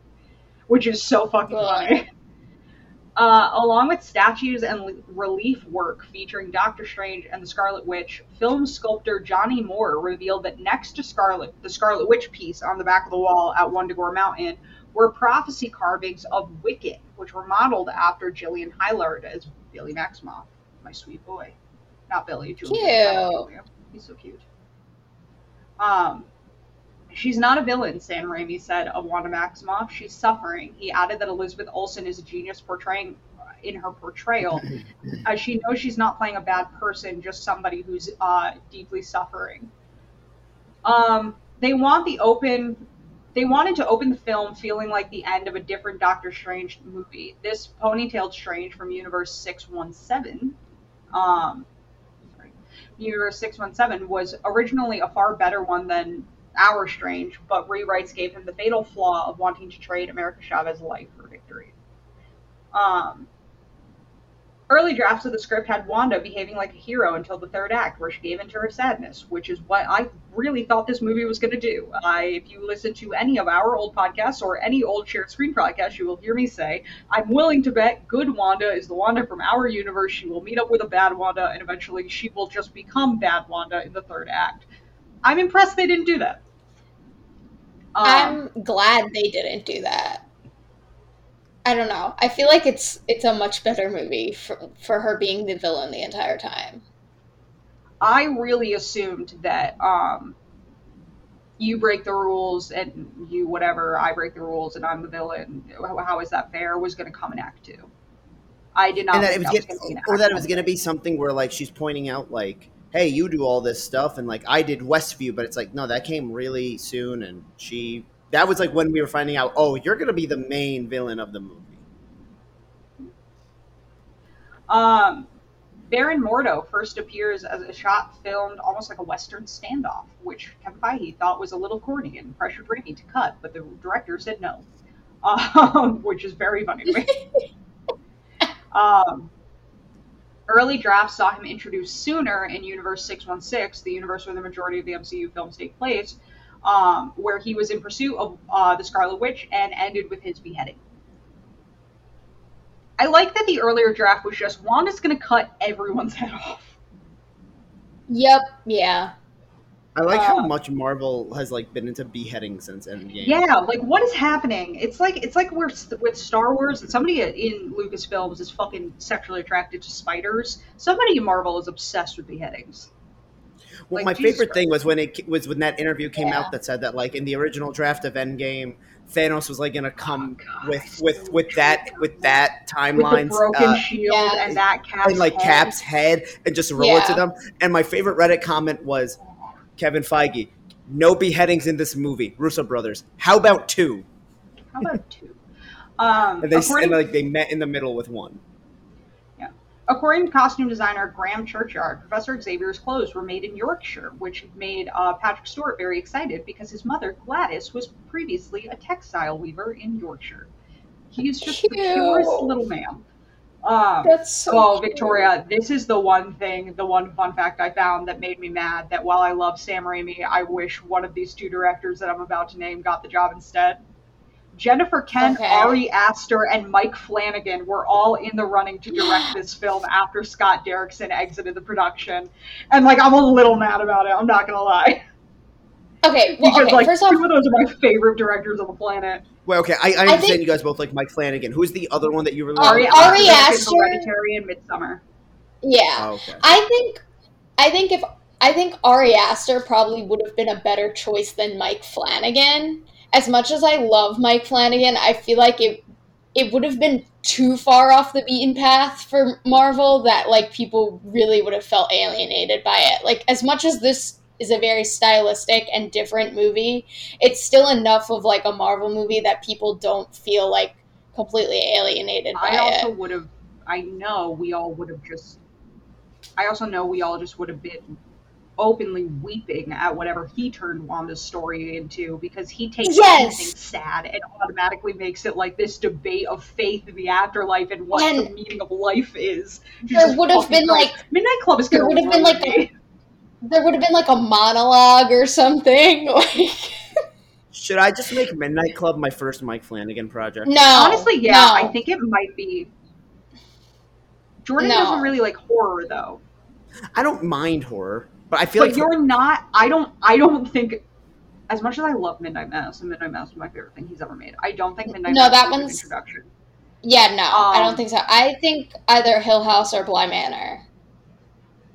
which is so fucking funny. Uh, along with statues and l- relief work featuring Doctor Strange and the Scarlet Witch, film sculptor Johnny Moore revealed that next to Scarlet, the Scarlet Witch piece on the back of the wall at Wundagore Mountain, were prophecy carvings of Wiccan, which were modeled after Julian Hilliard as Billy Maximoff, my sweet boy. Not Billy, Julian. Cute. He's so cute. Um, She's not a villain, Sam Raimi said of Wanda Maximoff. She's suffering. He added that Elizabeth Olsen is a genius portraying in her portrayal, as she knows she's not playing a bad person, just somebody who's uh, deeply suffering. Um, they want the open. They wanted to open the film feeling like the end of a different Doctor Strange movie. This ponytailed Strange from Universe Six One Seven, um, sorry, Universe Six One Seven was originally a far better one than our Strange, but rewrites gave him the fatal flaw of wanting to trade America Chavez's life for victory. Um, early drafts of the script had Wanda behaving like a hero until the third act, where she gave into her sadness, which is what I really thought this movie was going to do. I, if you listen to any of our old podcasts or any old shared screen podcasts, you will hear me say, I'm willing to bet good Wanda is the Wanda from our universe. She will meet up with a bad Wanda, and eventually she will just become bad Wanda in the third act. I'm impressed they didn't do that. Um, I'm glad they didn't do that. I don't know. I feel like it's it's a much better movie for for her being the villain the entire time. I really assumed that um, you break the rules and you whatever, I break the rules and I'm the villain. How, how is that fair? Was going to come in Act Two. I did not and that it was, that was going to or that it was going to be something where like she's pointing out like hey you do all this stuff and like i did westview but it's like no that came really soon and she that was like when we were finding out oh you're going to be the main villain of the movie Um, Baron Mordo first appears as a shot filmed almost like a Western standoff, which Kevin Feige thought was a little corny and pressured Raimi to cut, but the director said no, um, which is very funny to me. um, early drafts saw him introduced sooner in Universe 616, the universe where the majority of the MCU films take place, um, where he was in pursuit of uh, the Scarlet Witch and ended with his beheading. I like that the earlier draft was just Wanda's gonna cut everyone's head off. Yep. Yeah. i like how Uh, much marvel has like been into beheading since endgame Yeah, like what is happening? It's like it's like we're s- with Star Wars and somebody in Lucasfilms is fucking sexually attracted to spiders. Somebody in Marvel is obsessed with beheadings. Well, Like, my Jesus favorite thing was when it was when that interview came Yeah. out that said that like in the original draft of Endgame, Thanos was like gonna come Oh, with with with that with that timeline broken uh, shield yeah. and that Cap's and like head. Cap's head and just roll it to them. And my favorite Reddit comment was Kevin Feige, no beheadings in this movie. Russo brothers. How about two? How about two? Um, And they according, and like they met in the middle with one. According to costume designer Graham Churchyard, Professor Xavier's clothes were made in Yorkshire, which made uh, Patrick Stewart very excited because his mother Gladys was previously a textile weaver in Yorkshire. He's just the Cute. cutest little man. Um, That's so. well, cute. Victoria, this is the one thing, the one fun fact I found that made me mad. That while I love Sam Raimi, I wish one of these two directors that I'm about to name got the job instead. Jennifer Kent, Okay. Ari Aster, and Mike Flanagan were all in the running to direct this film after Scott Derrickson exited the production. And like, I'm a little mad about it. I'm not gonna lie, Okay. Well, because okay. like First two off, of those are my favorite directors on the planet. Well, okay, I, I understand think- you guys both like Mike Flanagan. Who's the other one that you really Ari, like? Ari Aster, Aster- Hereditary, and Midsommar. yeah. Oh, okay. I think I think if I think Ari Aster probably would have been a better choice than Mike Flanagan as much as I love Mike Flanagan, I feel like it it would have been too far off the beaten path for Marvel that like people really would have felt alienated by it. Like as much as this is a very stylistic and different movie, it's still enough of like a Marvel movie that people don't feel like completely alienated by I also would have. I know we all would have just. I also know we all just would have been openly weeping at whatever he turned Wanda's story into because he takes Yes. anything sad and automatically makes it like this debate of faith in the afterlife and what And the meaning of life is. there would have been, Christ. like- Midnight Club is there gonna would have been, like, me. There would have been like a monologue or something. Like Should I just make Midnight Club my first Mike Flanagan project? no, Honestly, yeah, no. I think it might be. Jordan No. doesn't really like horror though. I don't mind horror, but I feel but like you're not. I don't. I don't think. As much as I love Midnight Mass, and Midnight Mass is my favorite thing he's ever made, I don't think Midnight No, Mass that is a good one's- introduction. Yeah, no, I Um, don't think so. I think either Hill House or Bly Manor.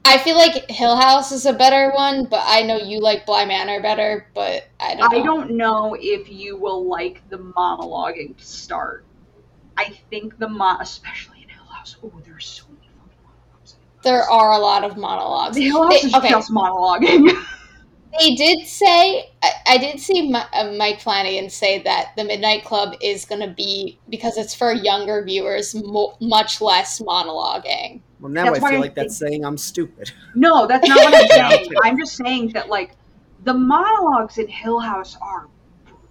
I feel like Hill House is a better one, but I know you like Bly Manor better. But I don't. I know. don't know if you will like the monologuing to start. I think the mo, especially in Hill House. Oh, there's so many fucking monologues. There are a lot of monologues. The Hill House They- is okay. just monologuing. They did say, I, I did see Mi- uh, Mike Flanagan say that the Midnight Club is going to be, because it's for younger viewers, mo- much less monologuing. well, now That's I feel I like that's saying I'm stupid. No, that's not what I'm saying. I'm just saying that like the monologues in Hill House are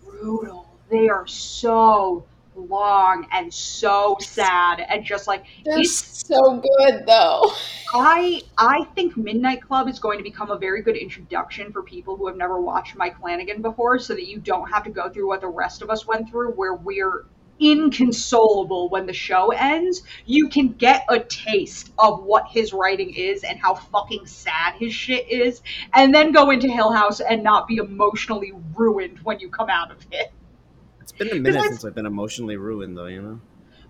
brutal. They are so long and so sad and just like They're It's- so good, though. I I think Midnight Club is going to become a very good introduction for people who have never watched Mike Flanagan before so that you don't have to go through what the rest of us went through where we're inconsolable when the show ends. You can get a taste of what his writing is and how fucking sad his shit is and then go into Hill House and not be emotionally ruined when you come out of it. It's been a minute since I've been emotionally ruined, though. You know.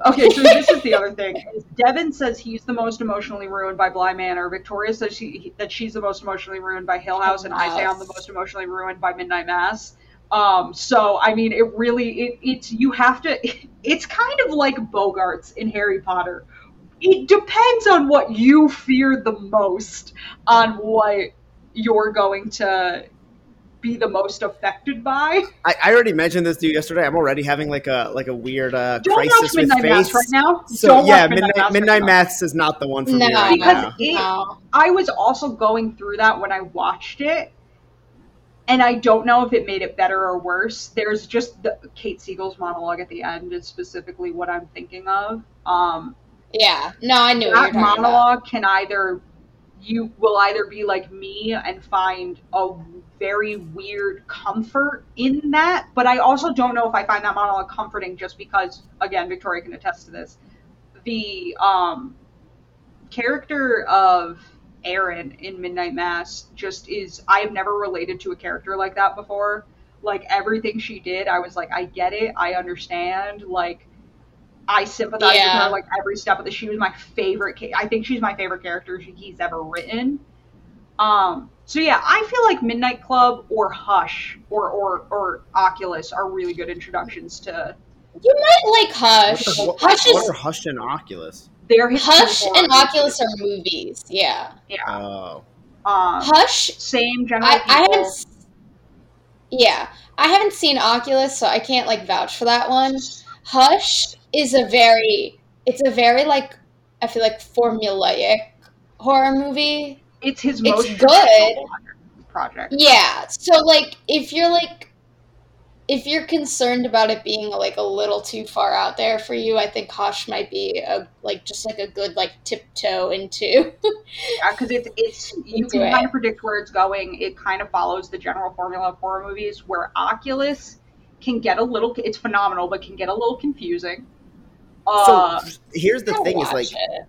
Okay, so this is the other thing. Is Devin says he's the most emotionally ruined by Bly Manor. Victoria says she that she's the most emotionally ruined by Hill House, and I say I'm the most emotionally ruined by Midnight Mass. Um, so I mean, it really it, it's you have to. It's kind of like Boggarts in Harry Potter. It depends on what you fear the most on what you're going to be the most affected by. I, I already mentioned this to you yesterday. I'm already having like a like a weird uh, Don't crisis watch with Midnight face. Mass right now. So Don't yeah, watch midnight Mass midnight right maths is not the one for me No, right Because now. it- no. I was also going through that when I watched it, and I don't know if it made it better or worse. There's just the Kate Siegel's monologue at the end is specifically what I'm thinking of. Um, Yeah, no, I knew what you that were talking about. monologue can either you will either be like me and find a very weird comfort in that, but I also don't know if I find that monologue comforting just because again, Victoria can attest to this. The um character of Erin in Midnight Mass just is I have never related to a character like that before. Like everything she did, I was like, I get it, I understand, like I sympathize Yeah. with her like every step of the. She was my favorite. ca- I think she's my favorite character he's ever written. Um. So yeah, I feel like Midnight Club or Hush or or or Oculus are really good introductions to You might like Hush. What, the- what, Hush what is are Hush and Oculus? They're Hush and. Oculus are movies. Yeah, Yeah. Oh, Um. Hush. Same general I, I haven't. Yeah, I haven't seen Oculus, so I can't like vouch for that one. Hush is a very. It's a very like. I feel like formulaic horror movie. It's his It's most good. project. Yeah. So like if you're like if you're concerned about it being like a little too far out there for you, I think Hush might be a like just like a good like tiptoe into. Yeah, because it's it's you Into can it. kind of predict where it's going. It kind of follows the general formula of horror movies, where Oculus can get a little. It's phenomenal, but can get a little confusing. Uh, so here's the I'll thing: is like it.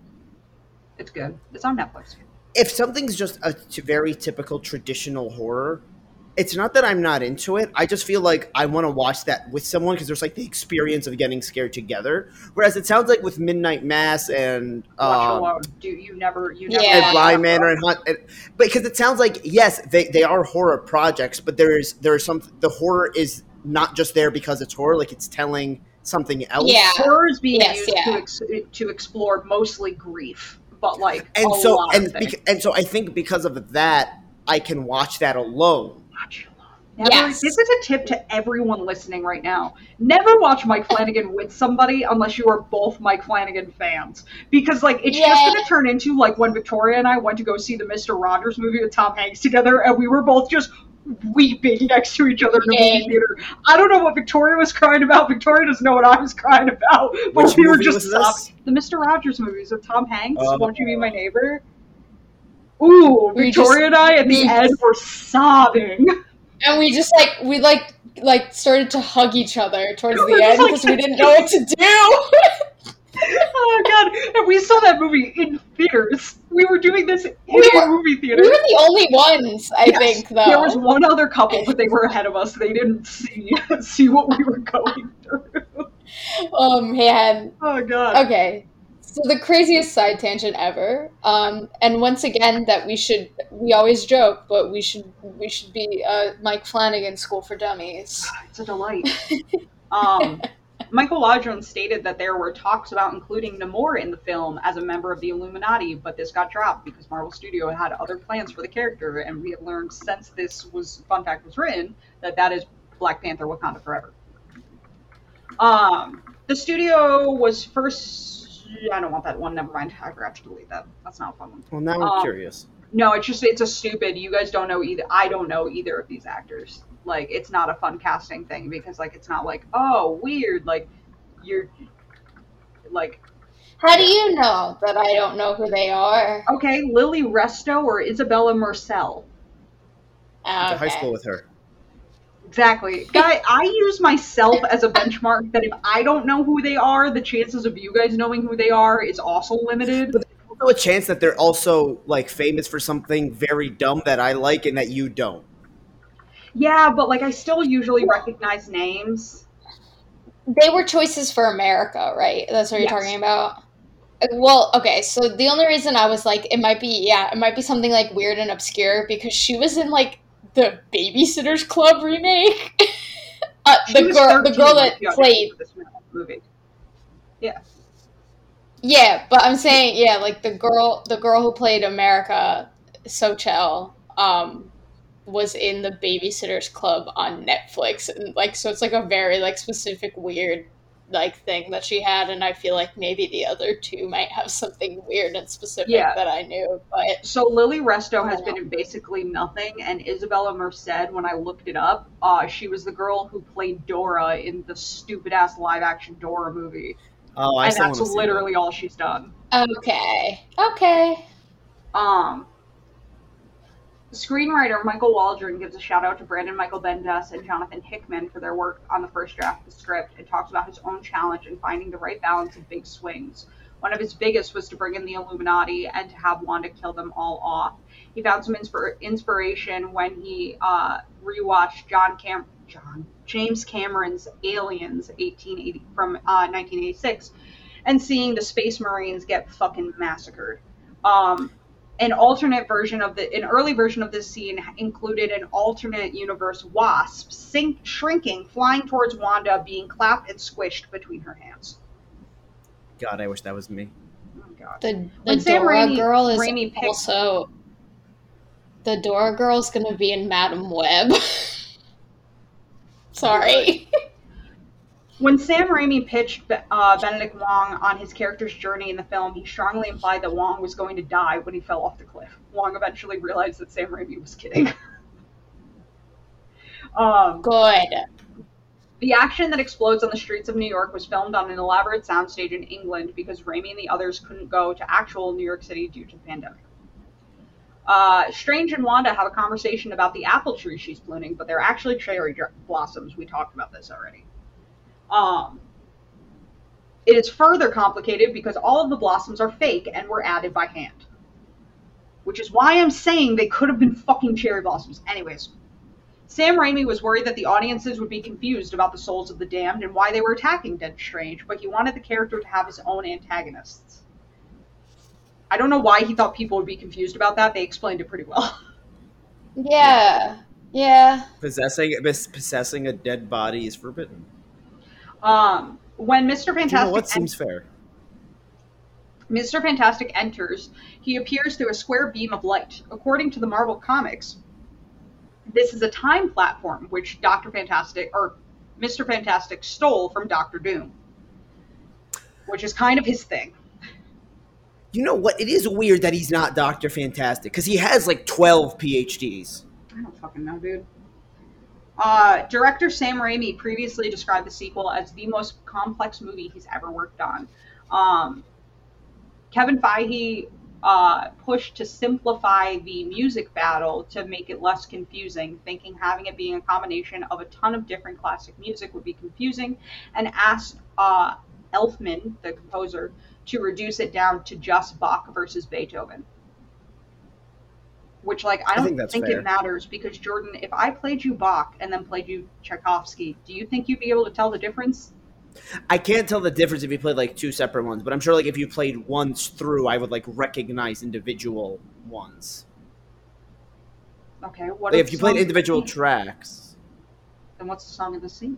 it's good. It's on Netflix. if something's just a t- very typical traditional horror, it's not that I'm not into it. I just feel like I want to watch that with someone because there's like the experience of getting scared together. Whereas it sounds like with Midnight Mass and um. Do you never? You never? Yeah. and Bly Manor and Hunt, and, because it sounds like yes, they, they are horror projects, but there is there is some the horror is not just there because it's horror, like it's telling something else. Yeah. Horror is being Yes, used yeah. to ex- to explore mostly grief, but like And a so lot and of things. and so I think because of that, I can watch that alone. Watch alone. Never, Yes. This is a tip to everyone listening right now. Never watch Mike Flanagan with somebody unless you are both Mike Flanagan fans. Because like it's just gonna turn into like when Victoria and I went to go see the Mr. Rogers movie with Tom Hanks together and we were both just weeping next to each other in the movie theater. I don't know what Victoria was crying about. Victoria doesn't know what I was crying about. But Which we were just sobbing. The Mr. Rogers movies with Tom Hanks. Oh. Won't you be my neighbor? Ooh, We Victoria and I at the we end were sobbing. and we just like we like like started to hug each other towards the just end like- because we didn't know what to do. oh god! And we saw that movie in theaters. We were doing this in We a were- movie theater. we were the only ones, I Yes. think, though. There was one other couple, but they were ahead of us. They didn't see see what we were going through. Oh man. Oh god! Okay. So the craziest side tangent ever. Um, and once again, that we should we always joke, but we should we should be uh, Mike Flanagan School for Dummies. It's a delight. um, Michael Waldron stated that there were talks about including Namor in the film as a member of the Illuminati, but this got dropped because Marvel Studio had other plans for the character, and we have learned since this was fun fact was written that that is Black Panther: Wakanda Forever. Um, the studio was first. I don't want that one. Never mind. I forgot to delete that. That's not a fun one. Well, now I'm Um, curious. No, it's just it's a stupid. You guys don't know either. I don't know either of these actors. Like it's not a fun casting thing because like it's not like oh weird like you're like How do you know that I don't know who they are? okay Lily Resto or Isabela Merced. Ah, Went to high school with her. Exactly, guy. I use myself as a benchmark that if I don't know who they are, the chances of you guys knowing who they are is also limited. But Also, a chance that they're also like famous for something very dumb that I like and that you don't. Yeah, but like I still usually recognize names. They were choices for America, right? That's what you're Yes. talking about. Well, okay, so the only reason I was like, it might be, yeah, it might be something like weird and obscure because she was in like the Babysitters Club remake. uh, the girl, the girl that played, for this movie. yeah, but I'm saying, yeah, like the girl, the girl who played America, Xochitl, um, was in the Babysitters Club on Netflix, and like, so it's like a very like specific weird like thing that she had, and I feel like maybe the other two might have something weird and specific Yeah. that I knew, but So Lily Resto has been in basically nothing, and Isabela Merced, when I looked it up, uh, she was the girl who played Dora in the stupid ass live action Dora movie, Oh, I and still that's wanna see literally all she's done. okay, okay. Um, screenwriter Michael Waldron gives a shout out to Brandon Michael Bendis and Jonathan Hickman for their work on the first draft of the script and talks about his own challenge in finding the right balance of big swings. One of his biggest was to bring in the Illuminati and to have Wanda kill them all off. He found some inspir- inspiration when he uh, rewatched John Cam John James Cameron's Aliens 1880 from uh, 1986 and seeing the Space Marines get fucking massacred. Um, an alternate version of the an early version of this scene included an alternate universe wasp sink, shrinking flying towards wanda being clapped and squished between her hands God, I wish that was me. oh god The the Dora Raimi- girl is Raimi picked- also the Dora girl's gonna be in Madame Web. Sorry. when sam raimi pitched uh, benedict wong on his character's journey in the film he strongly implied that wong was going to die when he fell off the cliff wong eventually realized that sam raimi was kidding um, Good. The action that explodes on the streets of New York was filmed on an elaborate soundstage in England because Raimi and the others couldn't go to actual New York City due to the pandemic. Uh, Strange and Wanda have a conversation about the apple tree she's pruning, but they're actually cherry blossoms. We talked about this already. Um, it is further complicated because all of the blossoms are fake and were added by hand. Which is why I'm saying they could have been fucking cherry blossoms. Anyways, Sam Raimi was worried that the audiences would be confused about the souls of the damned and why they were attacking Dead Strange, but he wanted the character to have his own antagonists. I don't know why he thought people would be confused about that. They explained it pretty well. Yeah. Yeah. Possessing possessing a dead body is forbidden. Um, when Mr. Do you Fantastic know what en- seems fair? Mr. Fantastic enters, he appears through a square beam of light. According to the Marvel Comics, this is a time platform which Dr. Fantastic or Mr. Fantastic stole from Doctor Doom, which is kind of his thing. You know what? It is weird that he's not Doctor Fantastic because he has like twelve PhDs. I don't fucking know, dude. Uh, director Sam Raimi previously described the sequel as the most complex movie he's ever worked on. Um, Kevin Feige uh, pushed to simplify the music battle to make it less confusing, thinking having it being a combination of a ton of different classic music would be confusing, and asked uh, Elfman, the composer, to reduce it down to just Bach versus Beethoven. Which, like, I I don't think think, fair. it matters because Jordan, if I played you Bach and then played you Tchaikovsky, do you think you'd be able to tell the difference? I can't tell the difference if you played like two separate ones, but I'm sure like if you played once through, I would like recognize individual ones. Okay, what Like, are if you played individual tracks, then what's the song of the scene?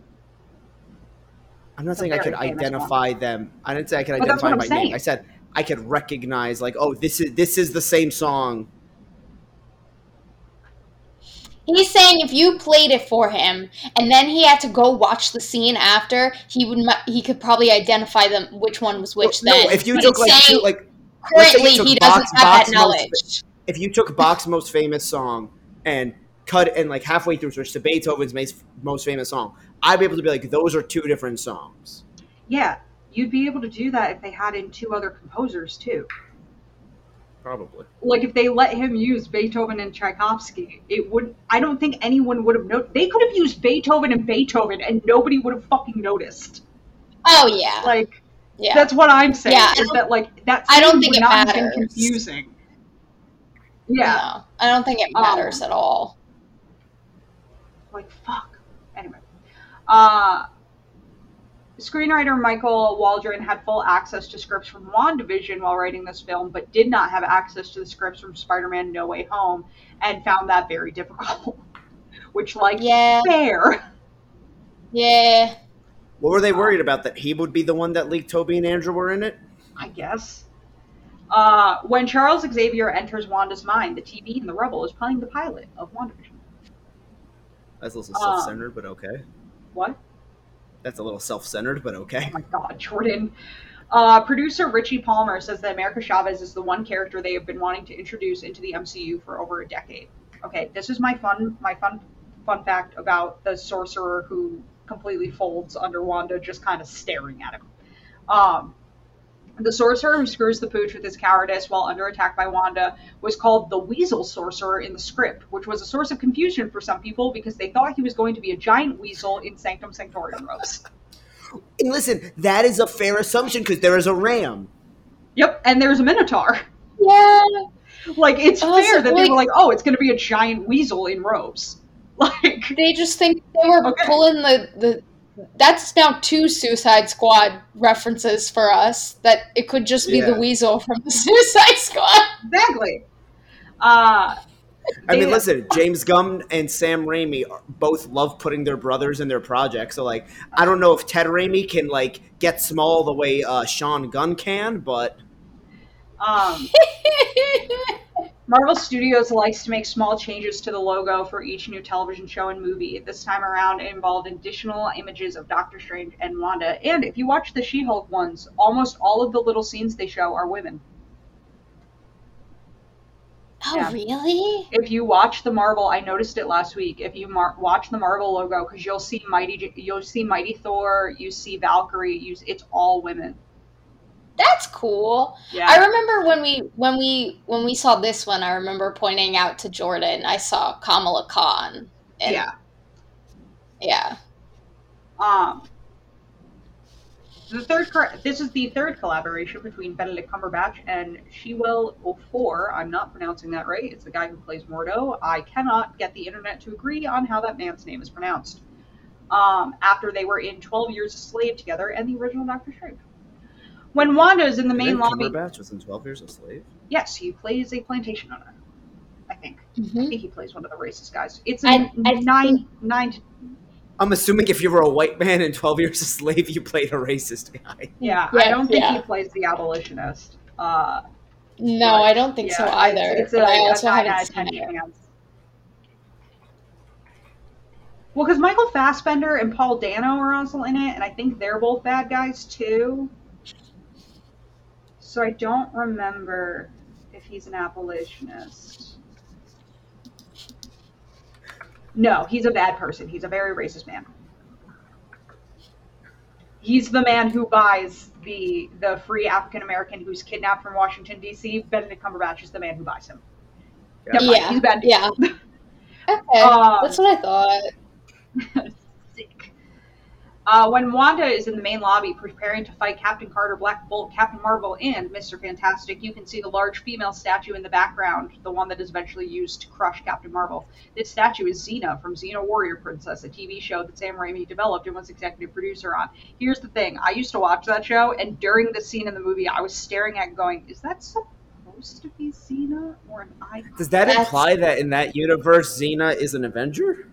I'm not saying I could identify them. I didn't say I could But identify by I'm name. I said I could recognize like, oh, this is this is the same song. He's saying if you played it for him and then he had to go watch the scene after, he would he could probably identify them which one was which. no, then, if you But took like saying two, like let's say you currently he doesn't Bach's- have that most- knowledge. if you took Bach's most famous song and cut and like halfway through switch to Beethoven's most famous song, I'd be able to be like, those are two different songs. Yeah, you'd be able to do that if they had in two other composers too. Probably. Like if they let him use Beethoven and Tchaikovsky, it would. I don't think anyone would have noticed. They could have used Beethoven and Beethoven, and nobody would have fucking noticed. Oh yeah, Like yeah. that's what I'm saying. Yeah, I is that like that? I don't think would it not have been matters. confusing. Yeah, No, I don't think it Um, matters at all. like fuck. Anyway, uh, screenwriter Michael Waldron had full access to scripts from WandaVision while writing this film, but did not have access to the scripts from Spider-Man: No Way Home, and found that very difficult. Which, like, Yeah, fair. yeah. What were they worried about? That he would be the one that leaked Toby and Andrew were in it? I guess. Uh, when Charles Xavier enters Wanda's mind, the TV in the rubble is playing the pilot of WandaVision. That's a little Um, self-centered, but okay. What? That's a little self-centered, but okay. Oh my god, Jordan. Uh, producer Richie Palmer says that America Chavez is the one character they have been wanting to introduce into the MCU for over a decade. Okay, this is my fun my fun fun fact about the sorcerer who completely folds under Wanda just kind of staring at him. Um, the sorcerer who screws the pooch with his cowardice while under attack by Wanda was called the Weasel Sorcerer in the script, which was a source of confusion for some people because they thought he was going to be a giant weasel in Sanctum Sanctorum robes. And listen, that is a fair assumption because there is a ram. Yep, and there's a Minotaur. Yeah, Like it's Oh, fair so, that they were like, oh, it's going to be a giant weasel in robes. Like, they just think they were Okay. pulling the the. That's now two Suicide Squad references for us. That it could just be the Weasel from the Suicide Squad. exactly. Uh, I mean, listen, James Gunn and Sam Raimi are- both love putting their brothers in their projects. So, like, I don't know if Ted Raimi can like get small the way uh, Sean Gunn can, but um, Marvel Studios likes to make small changes to the logo for each new television show and movie. This time around, it involved additional images of Doctor Strange and Wanda. And if you watch the She Hulk ones, almost all of the little scenes they show are women. oh, Yeah. really? if you watch the Marvel, I noticed it last week. If you mar- watch the Marvel logo, because you'll see Mighty, you'll see Mighty Thor, you see Valkyrie, you, it's all women. That's cool. Yeah, I remember when we when we when we saw this one. I remember pointing out to Jordan. I saw Kamala Khan. And, yeah. yeah. Um, the third, this is the third collaboration between Benedict Cumberbatch and Shewell Ofor. I'm not pronouncing that right. It's the guy who plays Mordo. I cannot get the internet to agree on how that man's name is pronounced. Um, after they were in 12 Years a Slave together and the original Doctor Strange. When Wanda is in the main Benedict lobby, Cumberbatch was in Twelve Years a Slave. yes, he plays a plantation owner. I think. I Mhm. think he plays one of the racist guys. It's I- a I nine think- nine. To, I'm assuming if you were a white man in Twelve Years a Slave, you played a racist guy. yeah, Yeah, I don't think yeah. he plays the abolitionist. Uh, No, but, I don't think so either. It's, it's but a, I a also nine haven't out of seen 10 it. chance. Well, because Michael Fassbender and Paul Dano are also in it, and I think they're both bad guys too. So I don't remember if he's an abolitionist. No, he's a bad person. He's a very racist man. He's the man who buys the the free African American who's kidnapped from Washington D.C. Benedict Cumberbatch is the man who buys him. Mind, Yeah, he's bad. yeah. Okay, Um, that's what I thought. Sick. Uh, when Wanda is in the main lobby preparing to fight Captain Carter, Black Bolt, Captain Marvel, and Mr. Fantastic, you can see the large female statue in the background, the one that is eventually used to crush Captain Marvel. This statue is Xena from Xena Warrior Princess, a TV show that Sam Raimi developed and was executive producer on. Here's the thing I used to watch that show, and during the scene in the movie, I was staring at going, Is that supposed to be Xena? Or am I Does that imply that in that universe, Xena is an Avenger?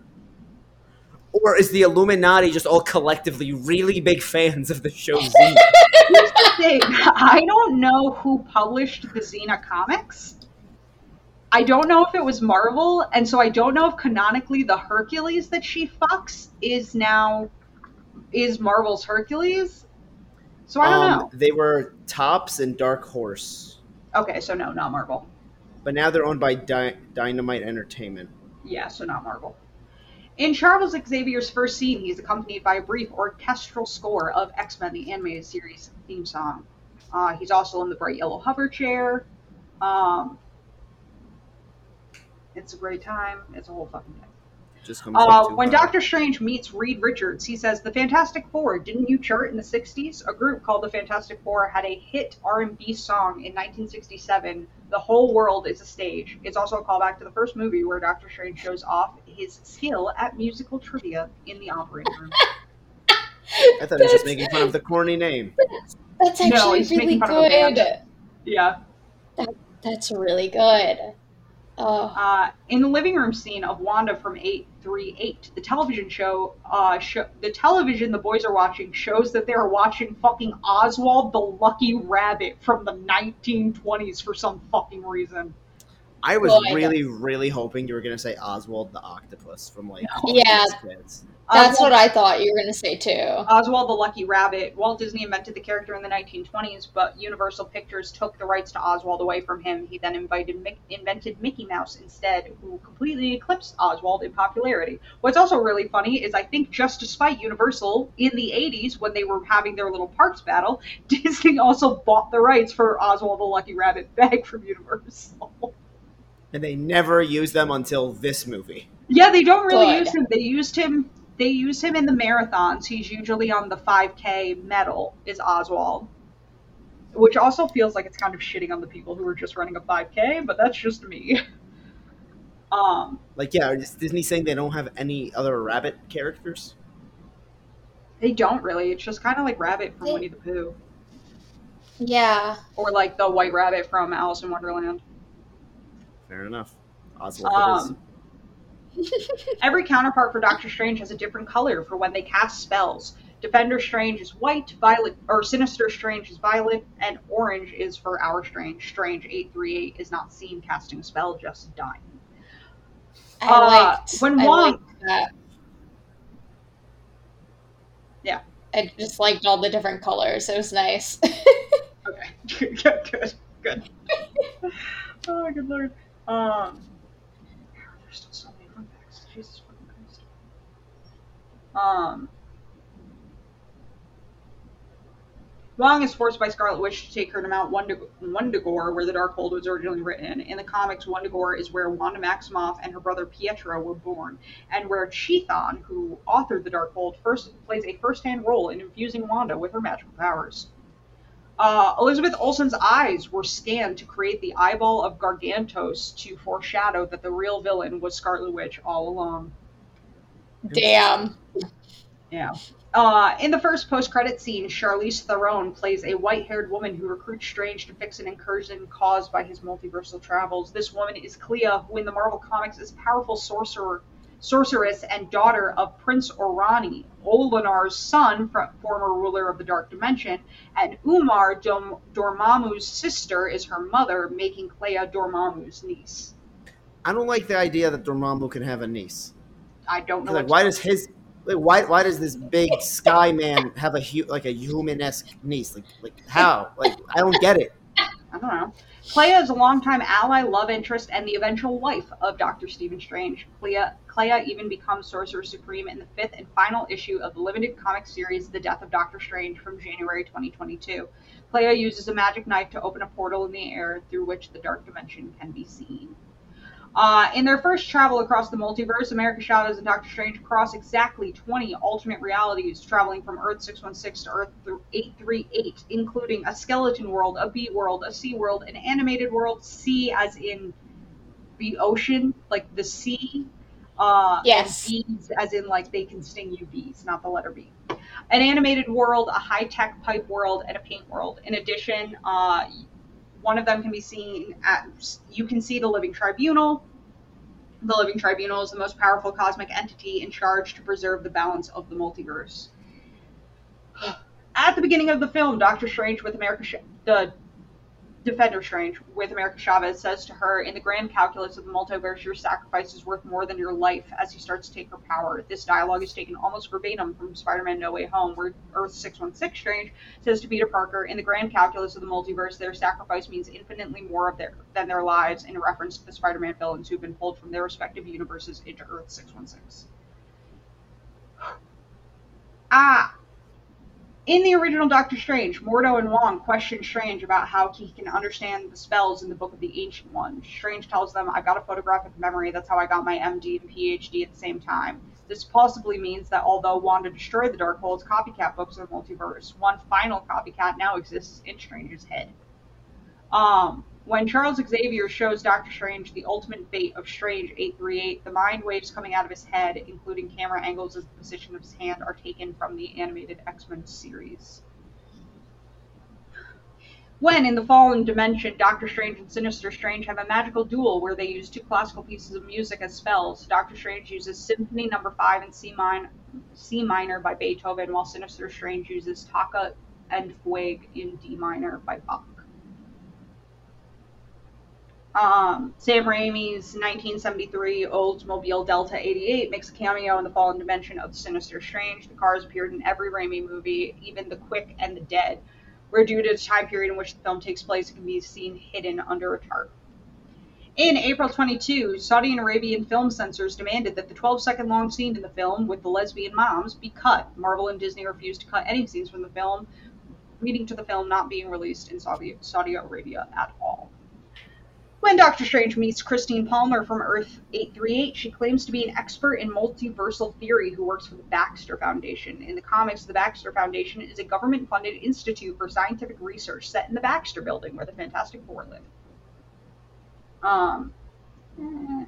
Or is the Illuminati just all collectively really big fans of the show Xena? Here's the thing. I don't know who published the Xena comics. I don't know if it was Marvel, and so I don't know if canonically the Hercules that she fucks is now is Marvel's Hercules. So I don't Um, They were Topps and Dark Horse. Okay, so no, not Marvel. but now they're owned by Dy- Dynamite Entertainment. Yeah, so not Marvel. In Charles Xavier's first scene, he's accompanied by a brief orchestral score of X Men, the animated series theme song. Uh, he's also in the bright yellow hover chair. Um, it's a great time. It's a whole fucking thing. Just comes Uh, when uh, Doctor Strange meets Reed Richards, he says, "The Fantastic Four, didn't you chart in the '60s? A group called the Fantastic Four had a hit R&B song in 1967. The whole world is a stage. It's also a callback to the first movie where Doctor Strange shows off his skill at musical trivia in the operating room. I thought he was just making fun of the corny name. No, That's actually he's making really fun of a band. good. yeah. That's really good. Oh, Uh, in the living room scene of Wanda from 838, the television show, uh, sho the television the boys are watching shows that they are watching fucking Oswald the Lucky Rabbit from the 1920s for some fucking reason. I was Well, I really, really hoping you were gonna say Oswald the Octopus from like Yeah. Kids. Uh, that's Oswald, what I thought you were gonna say too. Oswald the Lucky Rabbit. Walt Disney invented the character in the 1920s, but Universal Pictures took the rights to Oswald away from him. He then invited Mick, invented Mickey Mouse instead, who completely eclipsed Oswald in popularity. What's also really funny is I think just despite Universal in the 80s when they were having their little parks battle, Disney also bought the rights for Oswald the Lucky Rabbit back from Universal. And they never used them until this movie. Yeah, they don't really Good. use him. They used him. They use him in the marathons. He's usually on the 5K medal. Is Oswald, which also feels like it's kind of shitting on the people who are just running a 5K, but that's just me. Um, Like, yeah, is Disney saying they don't have any other rabbit characters? they don't really. It's just kind of like Rabbit from They- Winnie the Pooh, Yeah. or like the White Rabbit from Alice in Wonderland. Fair enough. Oswald it is. Um, Every counterpart for Doctor Strange has a different color for when they cast spells. Defender Strange is white, Violet or Sinister Strange is violet, and orange is for our Strange. Strange 838 is not seen casting a spell, just dying. I Uh, liked when I Wong- liked that. Yeah. I just liked all the different colors. It was nice. Okay, good, good, good. oh, good lord. Um, there's still so many fun facts. Jesus fucking Christ. Um, Wong is forced by Scarlet Witch to take her to Mount Wundagore, where the Darkhold was originally written. In the comics, Wundagore is where Wanda Maximoff and her brother Pietro were born, and where Chthon, who authored the Darkhold, first plays a first-hand role in infusing Wanda with her magical powers. Uh, Elizabeth Olsen's eyes were scanned to create the eyeball of Gargantos to foreshadow that the real villain was Scarlet Witch all along. Damn. Yeah. Uh, in the first post-credit scene, Charlize Theron plays a white-haired woman who recruits Strange to fix an incursion caused by his multiversal travels. This woman is Clea, who in the Marvel Comics is a powerful sorcerer, sorceress and daughter of Prince Orani, Olinar's son, former ruler of the Dark Dimension, and Umar Dom- Dormammu's sister is her mother, making Clea Dormammu's niece. I don't like the idea that Dormammu can have a niece. I don't know. Like, why does his like, why why does this big sky man have a hu- like a human esque niece? Like like how? Like I don't get it. I don't know. Clea is a longtime ally, love interest, and the eventual wife of Doctor Stephen Strange. Clea, Clea even becomes Sorcerer Supreme in the fifth and final issue of the limited comic series The Death of Doctor Strange from January 2022. Clea uses a magic knife to open a portal in the air through which the Dark Dimension can be seen. Uh, in their first travel across the multiverse, America Chavez and Doctor Strange cross exactly 20 alternate realities, traveling from Earth 616 to Earth 838, including a skeleton world, a bee world, a sea world, an animated world, sea as in the ocean, like the sea. Uh, yes. bees as in like they can sting you bees, not the letter B. An animated world, a high tech pipe world, and a paint world. In addition, uh, one of them can be seen at, you can see the Living Tribunal. The Living Tribunal is the most powerful cosmic entity in charge to preserve the balance of the multiverse. At the beginning of the film, Doctor Strange with America, the Defender Strange with America Chavez says to her, In the grand calculus of the multiverse, your sacrifice is worth more than your life as he starts to take her power. This dialogue is taken almost verbatim from Spider Man No Way Home, where Earth 616 Strange says to Peter Parker, In the grand calculus of the multiverse, their sacrifice means infinitely more of their, than their lives, in reference to the Spider Man villains who've been pulled from their respective universes into Earth 616. Ah, in the original Doctor Strange, Mordo and Wong question Strange about how he can understand the spells in the Book of the Ancient One. Strange tells them, I've got a photographic memory, that's how I got my MD and PhD at the same time. This possibly means that although Wanda destroyed the Darkhold's copycat books of the multiverse, one final copycat now exists in Strange's head. Um, when Charles Xavier shows Doctor Strange the ultimate fate of Strange 838, the mind waves coming out of his head, including camera angles as the position of his hand, are taken from the animated X Men series. When, in the Fallen Dimension, Doctor Strange and Sinister Strange have a magical duel where they use two classical pieces of music as spells. Doctor Strange uses Symphony no. Five in C, min- C minor by Beethoven, while Sinister Strange uses Toccata and Fugue in D minor by Bach. Um, Sam Raimi's 1973 Oldsmobile Delta 88 makes a cameo in the Fallen Dimension of Sinister Strange. The cars appeared in every Raimi movie, even The Quick and The Dead, where due to the time period in which the film takes place, it can be seen hidden under a tarp. In April 22, Saudi Arabian film censors demanded that the 12 second long scene in the film with the lesbian moms be cut. Marvel and Disney refused to cut any scenes from the film, leading to the film not being released in Saudi, Saudi Arabia at all. When Doctor Strange meets Christine Palmer from Earth 838, she claims to be an expert in multiversal theory who works for the Baxter Foundation. In the comics, the Baxter Foundation is a government funded institute for scientific research set in the Baxter building where the Fantastic Four live. Um, eh.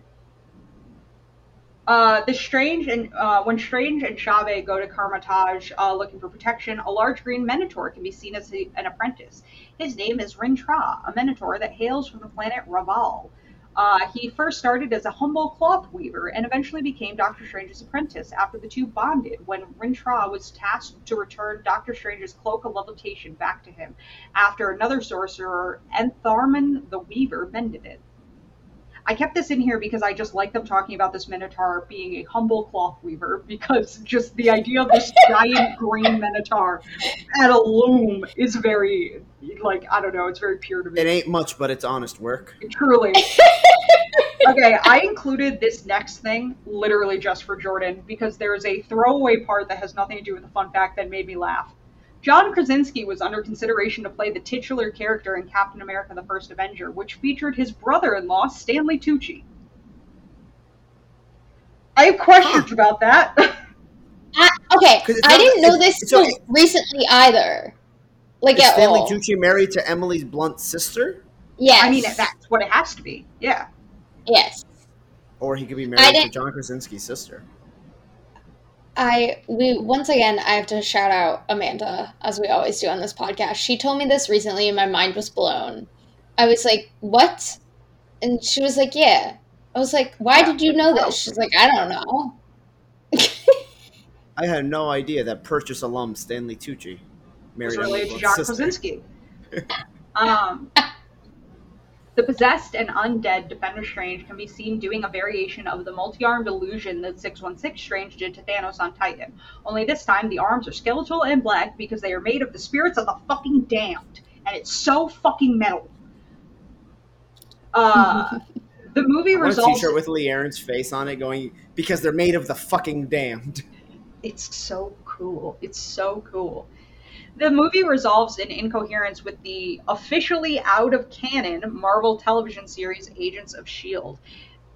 Uh, the Strange and uh, when Strange and Chavez go to Kamar-Taj uh, looking for protection, a large green Minotaur can be seen as a, an apprentice. His name is Rintrah, a Minotaur that hails from the planet R'Vaal. Uh, he first started as a humble cloth weaver and eventually became Doctor Strange's apprentice after the two bonded when Rintrah was tasked to return Doctor Strange's cloak of levitation back to him after another sorcerer, Enitharmon the Weaver, mended it. I kept this in here because I just like them talking about this Minotaur being a humble cloth weaver because just the idea of this giant green Minotaur at a loom is very, like, I don't know, it's very pure to me. It ain't much, but it's honest work. Truly. okay, I included this next thing literally just for Jordan because there is a throwaway part that has nothing to do with the fun fact that made me laugh. John Krasinski was under consideration to play the titular character in Captain America the First Avenger, which featured his brother in law, Stanley Tucci. I have questions huh. about that. Uh, I, okay, I didn't know this so, recently either. Like is Stanley all. Tucci married to Emily's blunt sister? Yes. I mean, that's what it has to be. Yeah. Yes. Or he could be married to John Krasinski's sister. I we once again I have to shout out Amanda as we always do on this podcast. She told me this recently and my mind was blown. I was like, "What?" And she was like, "Yeah." I was like, "Why did you know this?" She's like, "I don't know." I had no idea that Purchase alum Stanley Tucci was married related to Emily's John sister. Krasinski. um, the possessed and undead Defender Strange can be seen doing a variation of the multi-armed illusion that 616 Strange did to Thanos on Titan. Only this time, the arms are skeletal and black because they are made of the spirits of the fucking damned, and it's so fucking metal. Uh, the movie I want a. T-shirt with Lee Aaron's face on it, going because they're made of the fucking damned. it's so cool. It's so cool. The movie resolves in incoherence with the officially out of canon Marvel television series Agents of S.H.I.E.L.D.,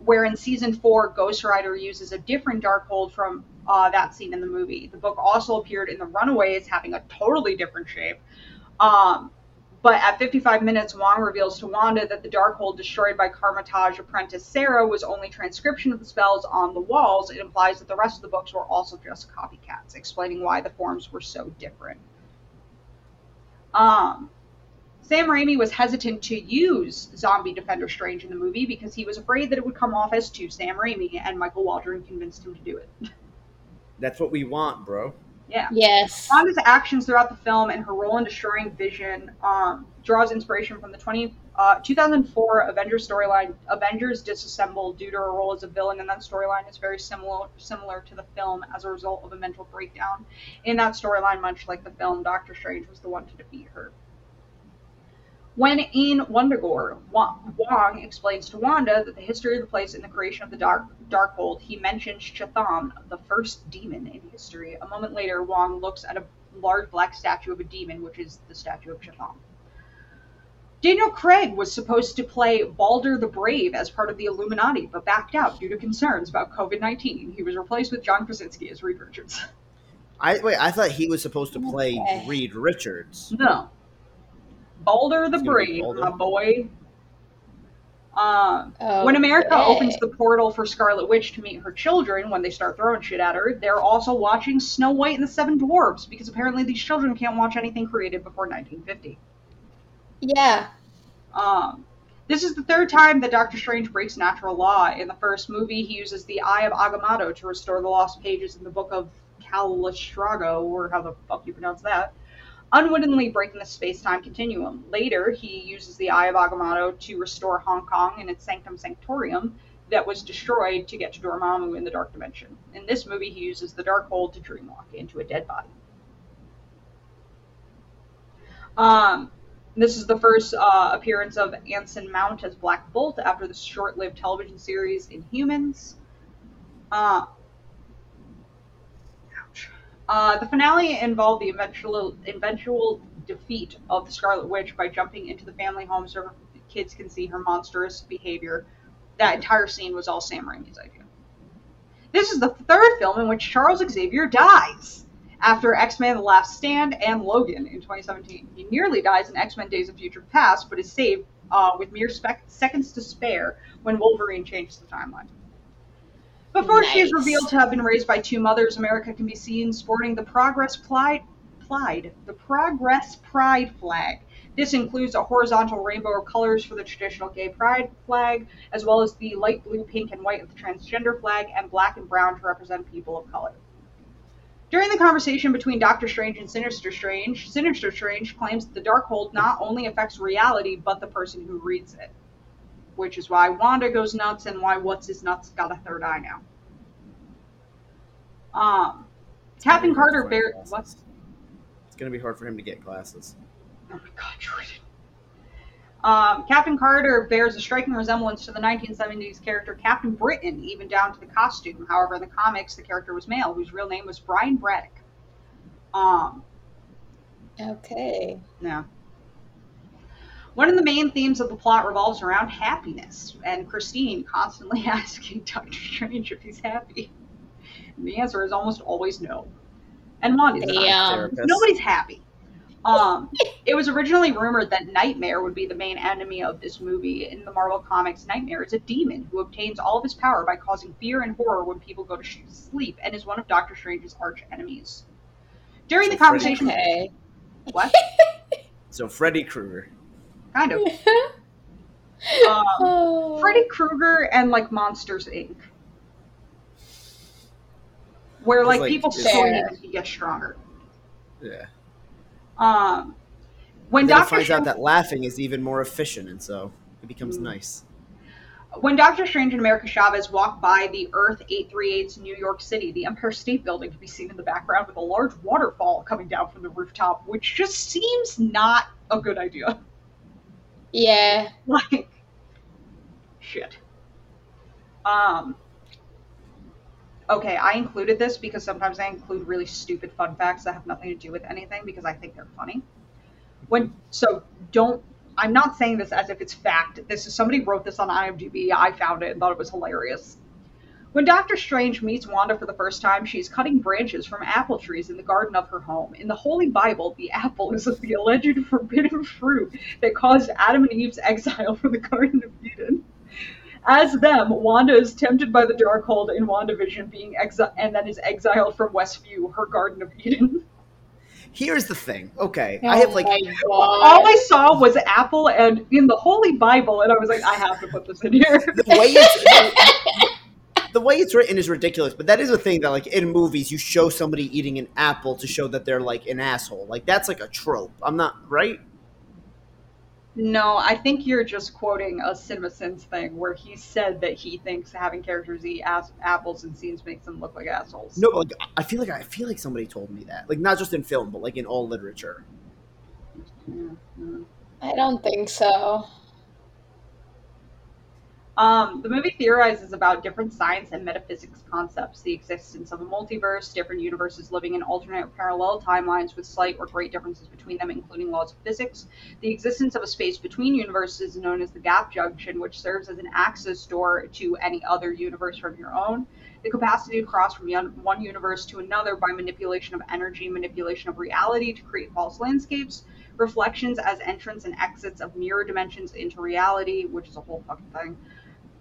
where in season four, Ghost Rider uses a different Darkhold from uh, that scene in the movie. The book also appeared in The Runaways, having a totally different shape. Um, but at 55 minutes, Wong reveals to Wanda that the Darkhold destroyed by Kamar-Taj apprentice Sarah was only transcription of the spells on the walls. It implies that the rest of the books were also just copycats, explaining why the forms were so different. Um, Sam Raimi was hesitant to use Zombie Defender Strange in the movie because he was afraid that it would come off as too Sam Raimi, and Michael Waldron convinced him to do it. That's what we want, bro. yeah. yes. Wanda's actions throughout the film and her role in destroying Vision um, draws inspiration from the 20, uh, 2004 Avengers storyline. Avengers disassemble due to her role as a villain, and that storyline is very similar similar to the film as a result of a mental breakdown. In that storyline, much like the film, Doctor Strange was the one to defeat her. When in Wundagore, Wong explains to Wanda that the history of the place and the creation of the Dark Darkhold, he mentions Chthon, the first demon in history. A moment later, Wong looks at a large black statue of a demon, which is the statue of Chthon. Daniel Craig was supposed to play Balder the Brave as part of the Illuminati, but backed out due to concerns about COVID 19. He was replaced with John Krasinski as Reed Richards. I wait. I thought he was supposed to play Okay. Reed Richards. No. Balder the It's gonna be Brave, Balder. my boy. Um, Oh, when America opens the portal for Scarlet Witch to meet her children when they start throwing shit at her, they're also watching Snow White and the Seven Dwarfs because apparently these children can't watch anything created before 1950. Yeah. Um, this is the third time that Doctor Strange breaks natural law. In the first movie, he uses the Eye of Agamotto to restore the lost pages in the Book of Calistrago, or how the fuck you pronounce that, unwittingly breaking the space-time continuum. Later, he uses the Eye of Agamotto to restore Hong Kong and its Sanctum Sanctorium that was destroyed to get to Dormammu in the Dark Dimension. In this movie, he uses the Darkhold to dreamwalk into a dead body. Um, this is the first uh, appearance of Anson Mount as Black Bolt after the short-lived television series Inhumans. Uh. Uh, the finale involved the eventual, eventual defeat of the Scarlet Witch by jumping into the family home so her kids can see her monstrous behavior. That entire scene was all Sam Raimi's idea. This is the third film in which Charles Xavier dies after X-Men The Last Stand and Logan in 2017. He nearly dies in X-Men Days of Future Past, but is saved uh, with mere spec- seconds to spare when Wolverine changes the timeline. Before she is revealed to have been raised by two mothers, America can be seen sporting the Progress Pride, Pride, the Progress Pride flag. This includes a horizontal rainbow of colors for the traditional gay pride flag, as well as the light blue, pink, and white of the transgender flag, and black and brown to represent people of color. During the conversation between Doctor Strange and Sinister Strange, Sinister Strange claims that the Darkhold not only affects reality, but the person who reads it. Which is why Wanda goes nuts and why What's His Nuts got a third eye now. Um, Captain Carter bear Glasses. what? It's gonna be hard for him to get glasses. Oh my god, Jordan. Um, Captain Carter bears a striking resemblance to the 1970s character Captain Britain, even down to the costume. However, in the comics, the character was male, whose real name was Brian Braddock. Um, Okay. yeah. One of the main themes of the plot revolves around happiness, and Christine constantly asking Doctor Strange if he's happy. And the answer is almost always no. And Wanda's He's not. not a Damn. therapist. Nobody's happy. Um, it was originally rumored that Nightmare would be the main enemy of this movie. In the Marvel Comics, Nightmare is a demon who obtains all of his power by causing fear and horror when people go to sleep and is one of Doctor Strange's arch enemies. During So the conversation, Okay. what? So Freddy Krueger. Kind of. Um, Oh. Freddy Krueger and like Monsters Inc. Where like, like, people it's- scream Fair. and he gets stronger. Yeah. Um, when And then it Doctor finds Strange, out that laughing is even more efficient, and so it becomes Mm. nice. when Doctor Strange and America Chavez walk by the Earth 838's New York City, the Empire State Building can be seen in the background with a large waterfall coming down from the rooftop, which just seems not a good idea. Yeah. like, shit. Um. Okay, I included this because sometimes I include really stupid fun facts that have nothing to do with anything because I think they're funny. When so don't I'm not saying this as if it's fact. This is somebody wrote this on IMDb. I found it and thought it was hilarious. When Doctor Strange meets Wanda for the first time, she's cutting branches from apple trees in the garden of her home. In the Holy Bible, the apple is the alleged forbidden fruit that caused Adam and Eve's exile from the Garden of Eden. As them, Wanda is tempted by the Darkhold in WandaVision being exiled and then is exiled from Westview, her Garden of Eden. Here's the thing. Okay, Oh I have like All I saw was apple and in the Holy Bible, and I was like, I have to put this in here. the way it's the way it's written is ridiculous, but that is a thing that like in movies you show somebody eating an apple to show that they're like an asshole. Like that's like a trope. I'm not right. No, I think you're just quoting a CinemaSins thing where he said that he thinks having characters eat ass- apples in scenes makes them look like assholes. No, but, like I feel like I feel like somebody told me that. Like not just in film, but like in all literature. I don't think so. Um, the movie theorizes about different science and metaphysics concepts, the existence of a multiverse, different universes living in alternate parallel timelines with slight or great differences between them, including laws of physics, the existence of a space between universes known as the gap junction, which serves as an access door to any other universe from your own, the capacity to cross from one universe to another by manipulation of energy, manipulation of reality to create false landscapes, reflections as entrance and exits of mirror dimensions into reality, which is a whole fucking thing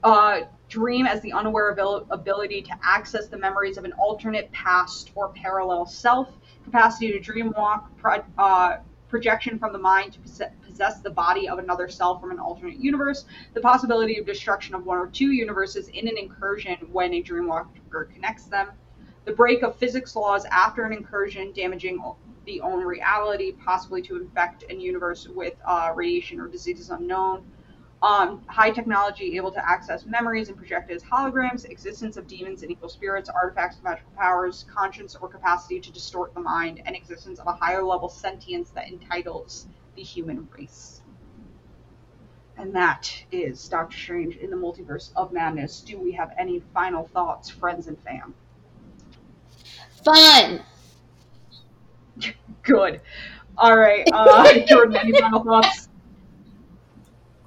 uh, dream as the unaware abil- ability to access the memories of an alternate past or parallel self, capacity to dream walk, pro- uh, projection from the mind to possess- possess the body of another self from an alternate universe, the possibility of destruction of one or two universes in an incursion when a dreamwalker connects them, the break of physics laws after an incursion, damaging the own reality, possibly to infect a universe with uh, radiation or diseases unknown um, high technology able to access memories and project as holograms, existence of demons and evil spirits, artifacts of magical powers, conscience or capacity to distort the mind, and existence of a higher level sentience that entitles the human race. And that is Doctor Strange in the Multiverse of Madness. Do we have any final thoughts, friends and fam? Fun. Good. All right, uh, Jordan, any final thoughts?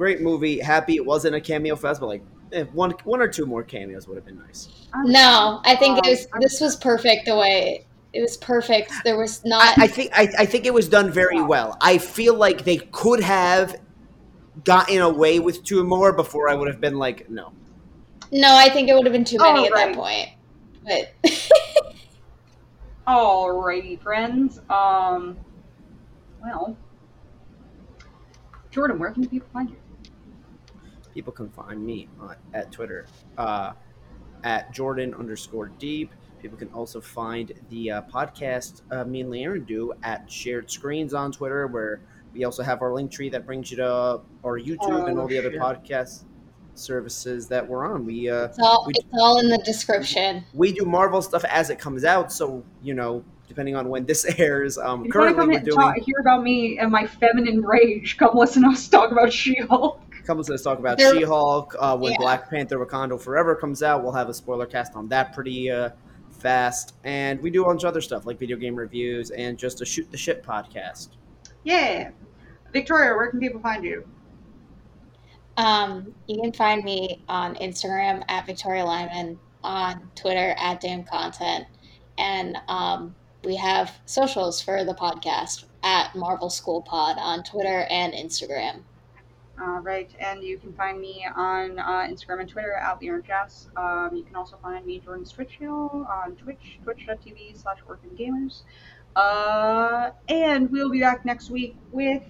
Great movie. Happy it wasn't a cameo fest, but like eh, one one or two more cameos would have been nice. No, I think it was. Um, This was perfect. The way it was perfect. There was not. I, I think I, I think it was done very well. I feel like they could have gotten away with two more before I would have been like, no. no, I think it would have been too many at Alright. that point. But Alrighty, friends. Um, well, Jordan, where can people find you? People can find me uh, at Twitter uh, at Jordan underscore Deep. People can also find the uh, podcast uh, me and Leanne do at Shared Screens on Twitter, where we also have our link tree that brings you to our YouTube and Oh, all the other shit. podcast services that we're on. We uh, it's all We- it's all in the description. we do Marvel stuff as it comes out, so you know, depending on when this airs. Um, you want currently, come we're and doing. talk, hear about me and my feminine rage, come listen to us talk about She-Hulk. Comes to talk about She-Hulk. Uh, when Yeah. Black Panther: Wakanda Forever comes out, we'll have a spoiler cast on that pretty uh, fast, and we do a bunch of other stuff like video game reviews and just a shoot the shit podcast. Yeah. Victoria, where can people find you? Um, you can find me on Instagram at Victoria Lyman, on Twitter at Damn Content, and um, we have socials for the podcast. at Marvel School Pod on Twitter and Instagram. All right, and you can find me on uh, Instagram and Twitter at Leon Jess. Um, you can also find me Jordan's Twitch channel on Twitch, twitch.tv slash orphan gamers. Uh, and we'll be back next week with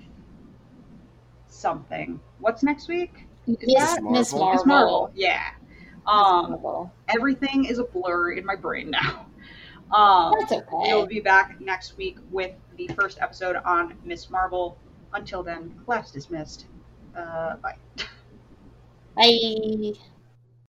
something. What's next week? Miss, that Miss Marvel? Marvel. Miss Marvel. Yeah. Miss Um, Marvel. everything is a blur in my brain now. Um, That's okay. we'll be back next week with the first episode on Miss Marvel. Until then, class dismissed. Uh, bye. Bye.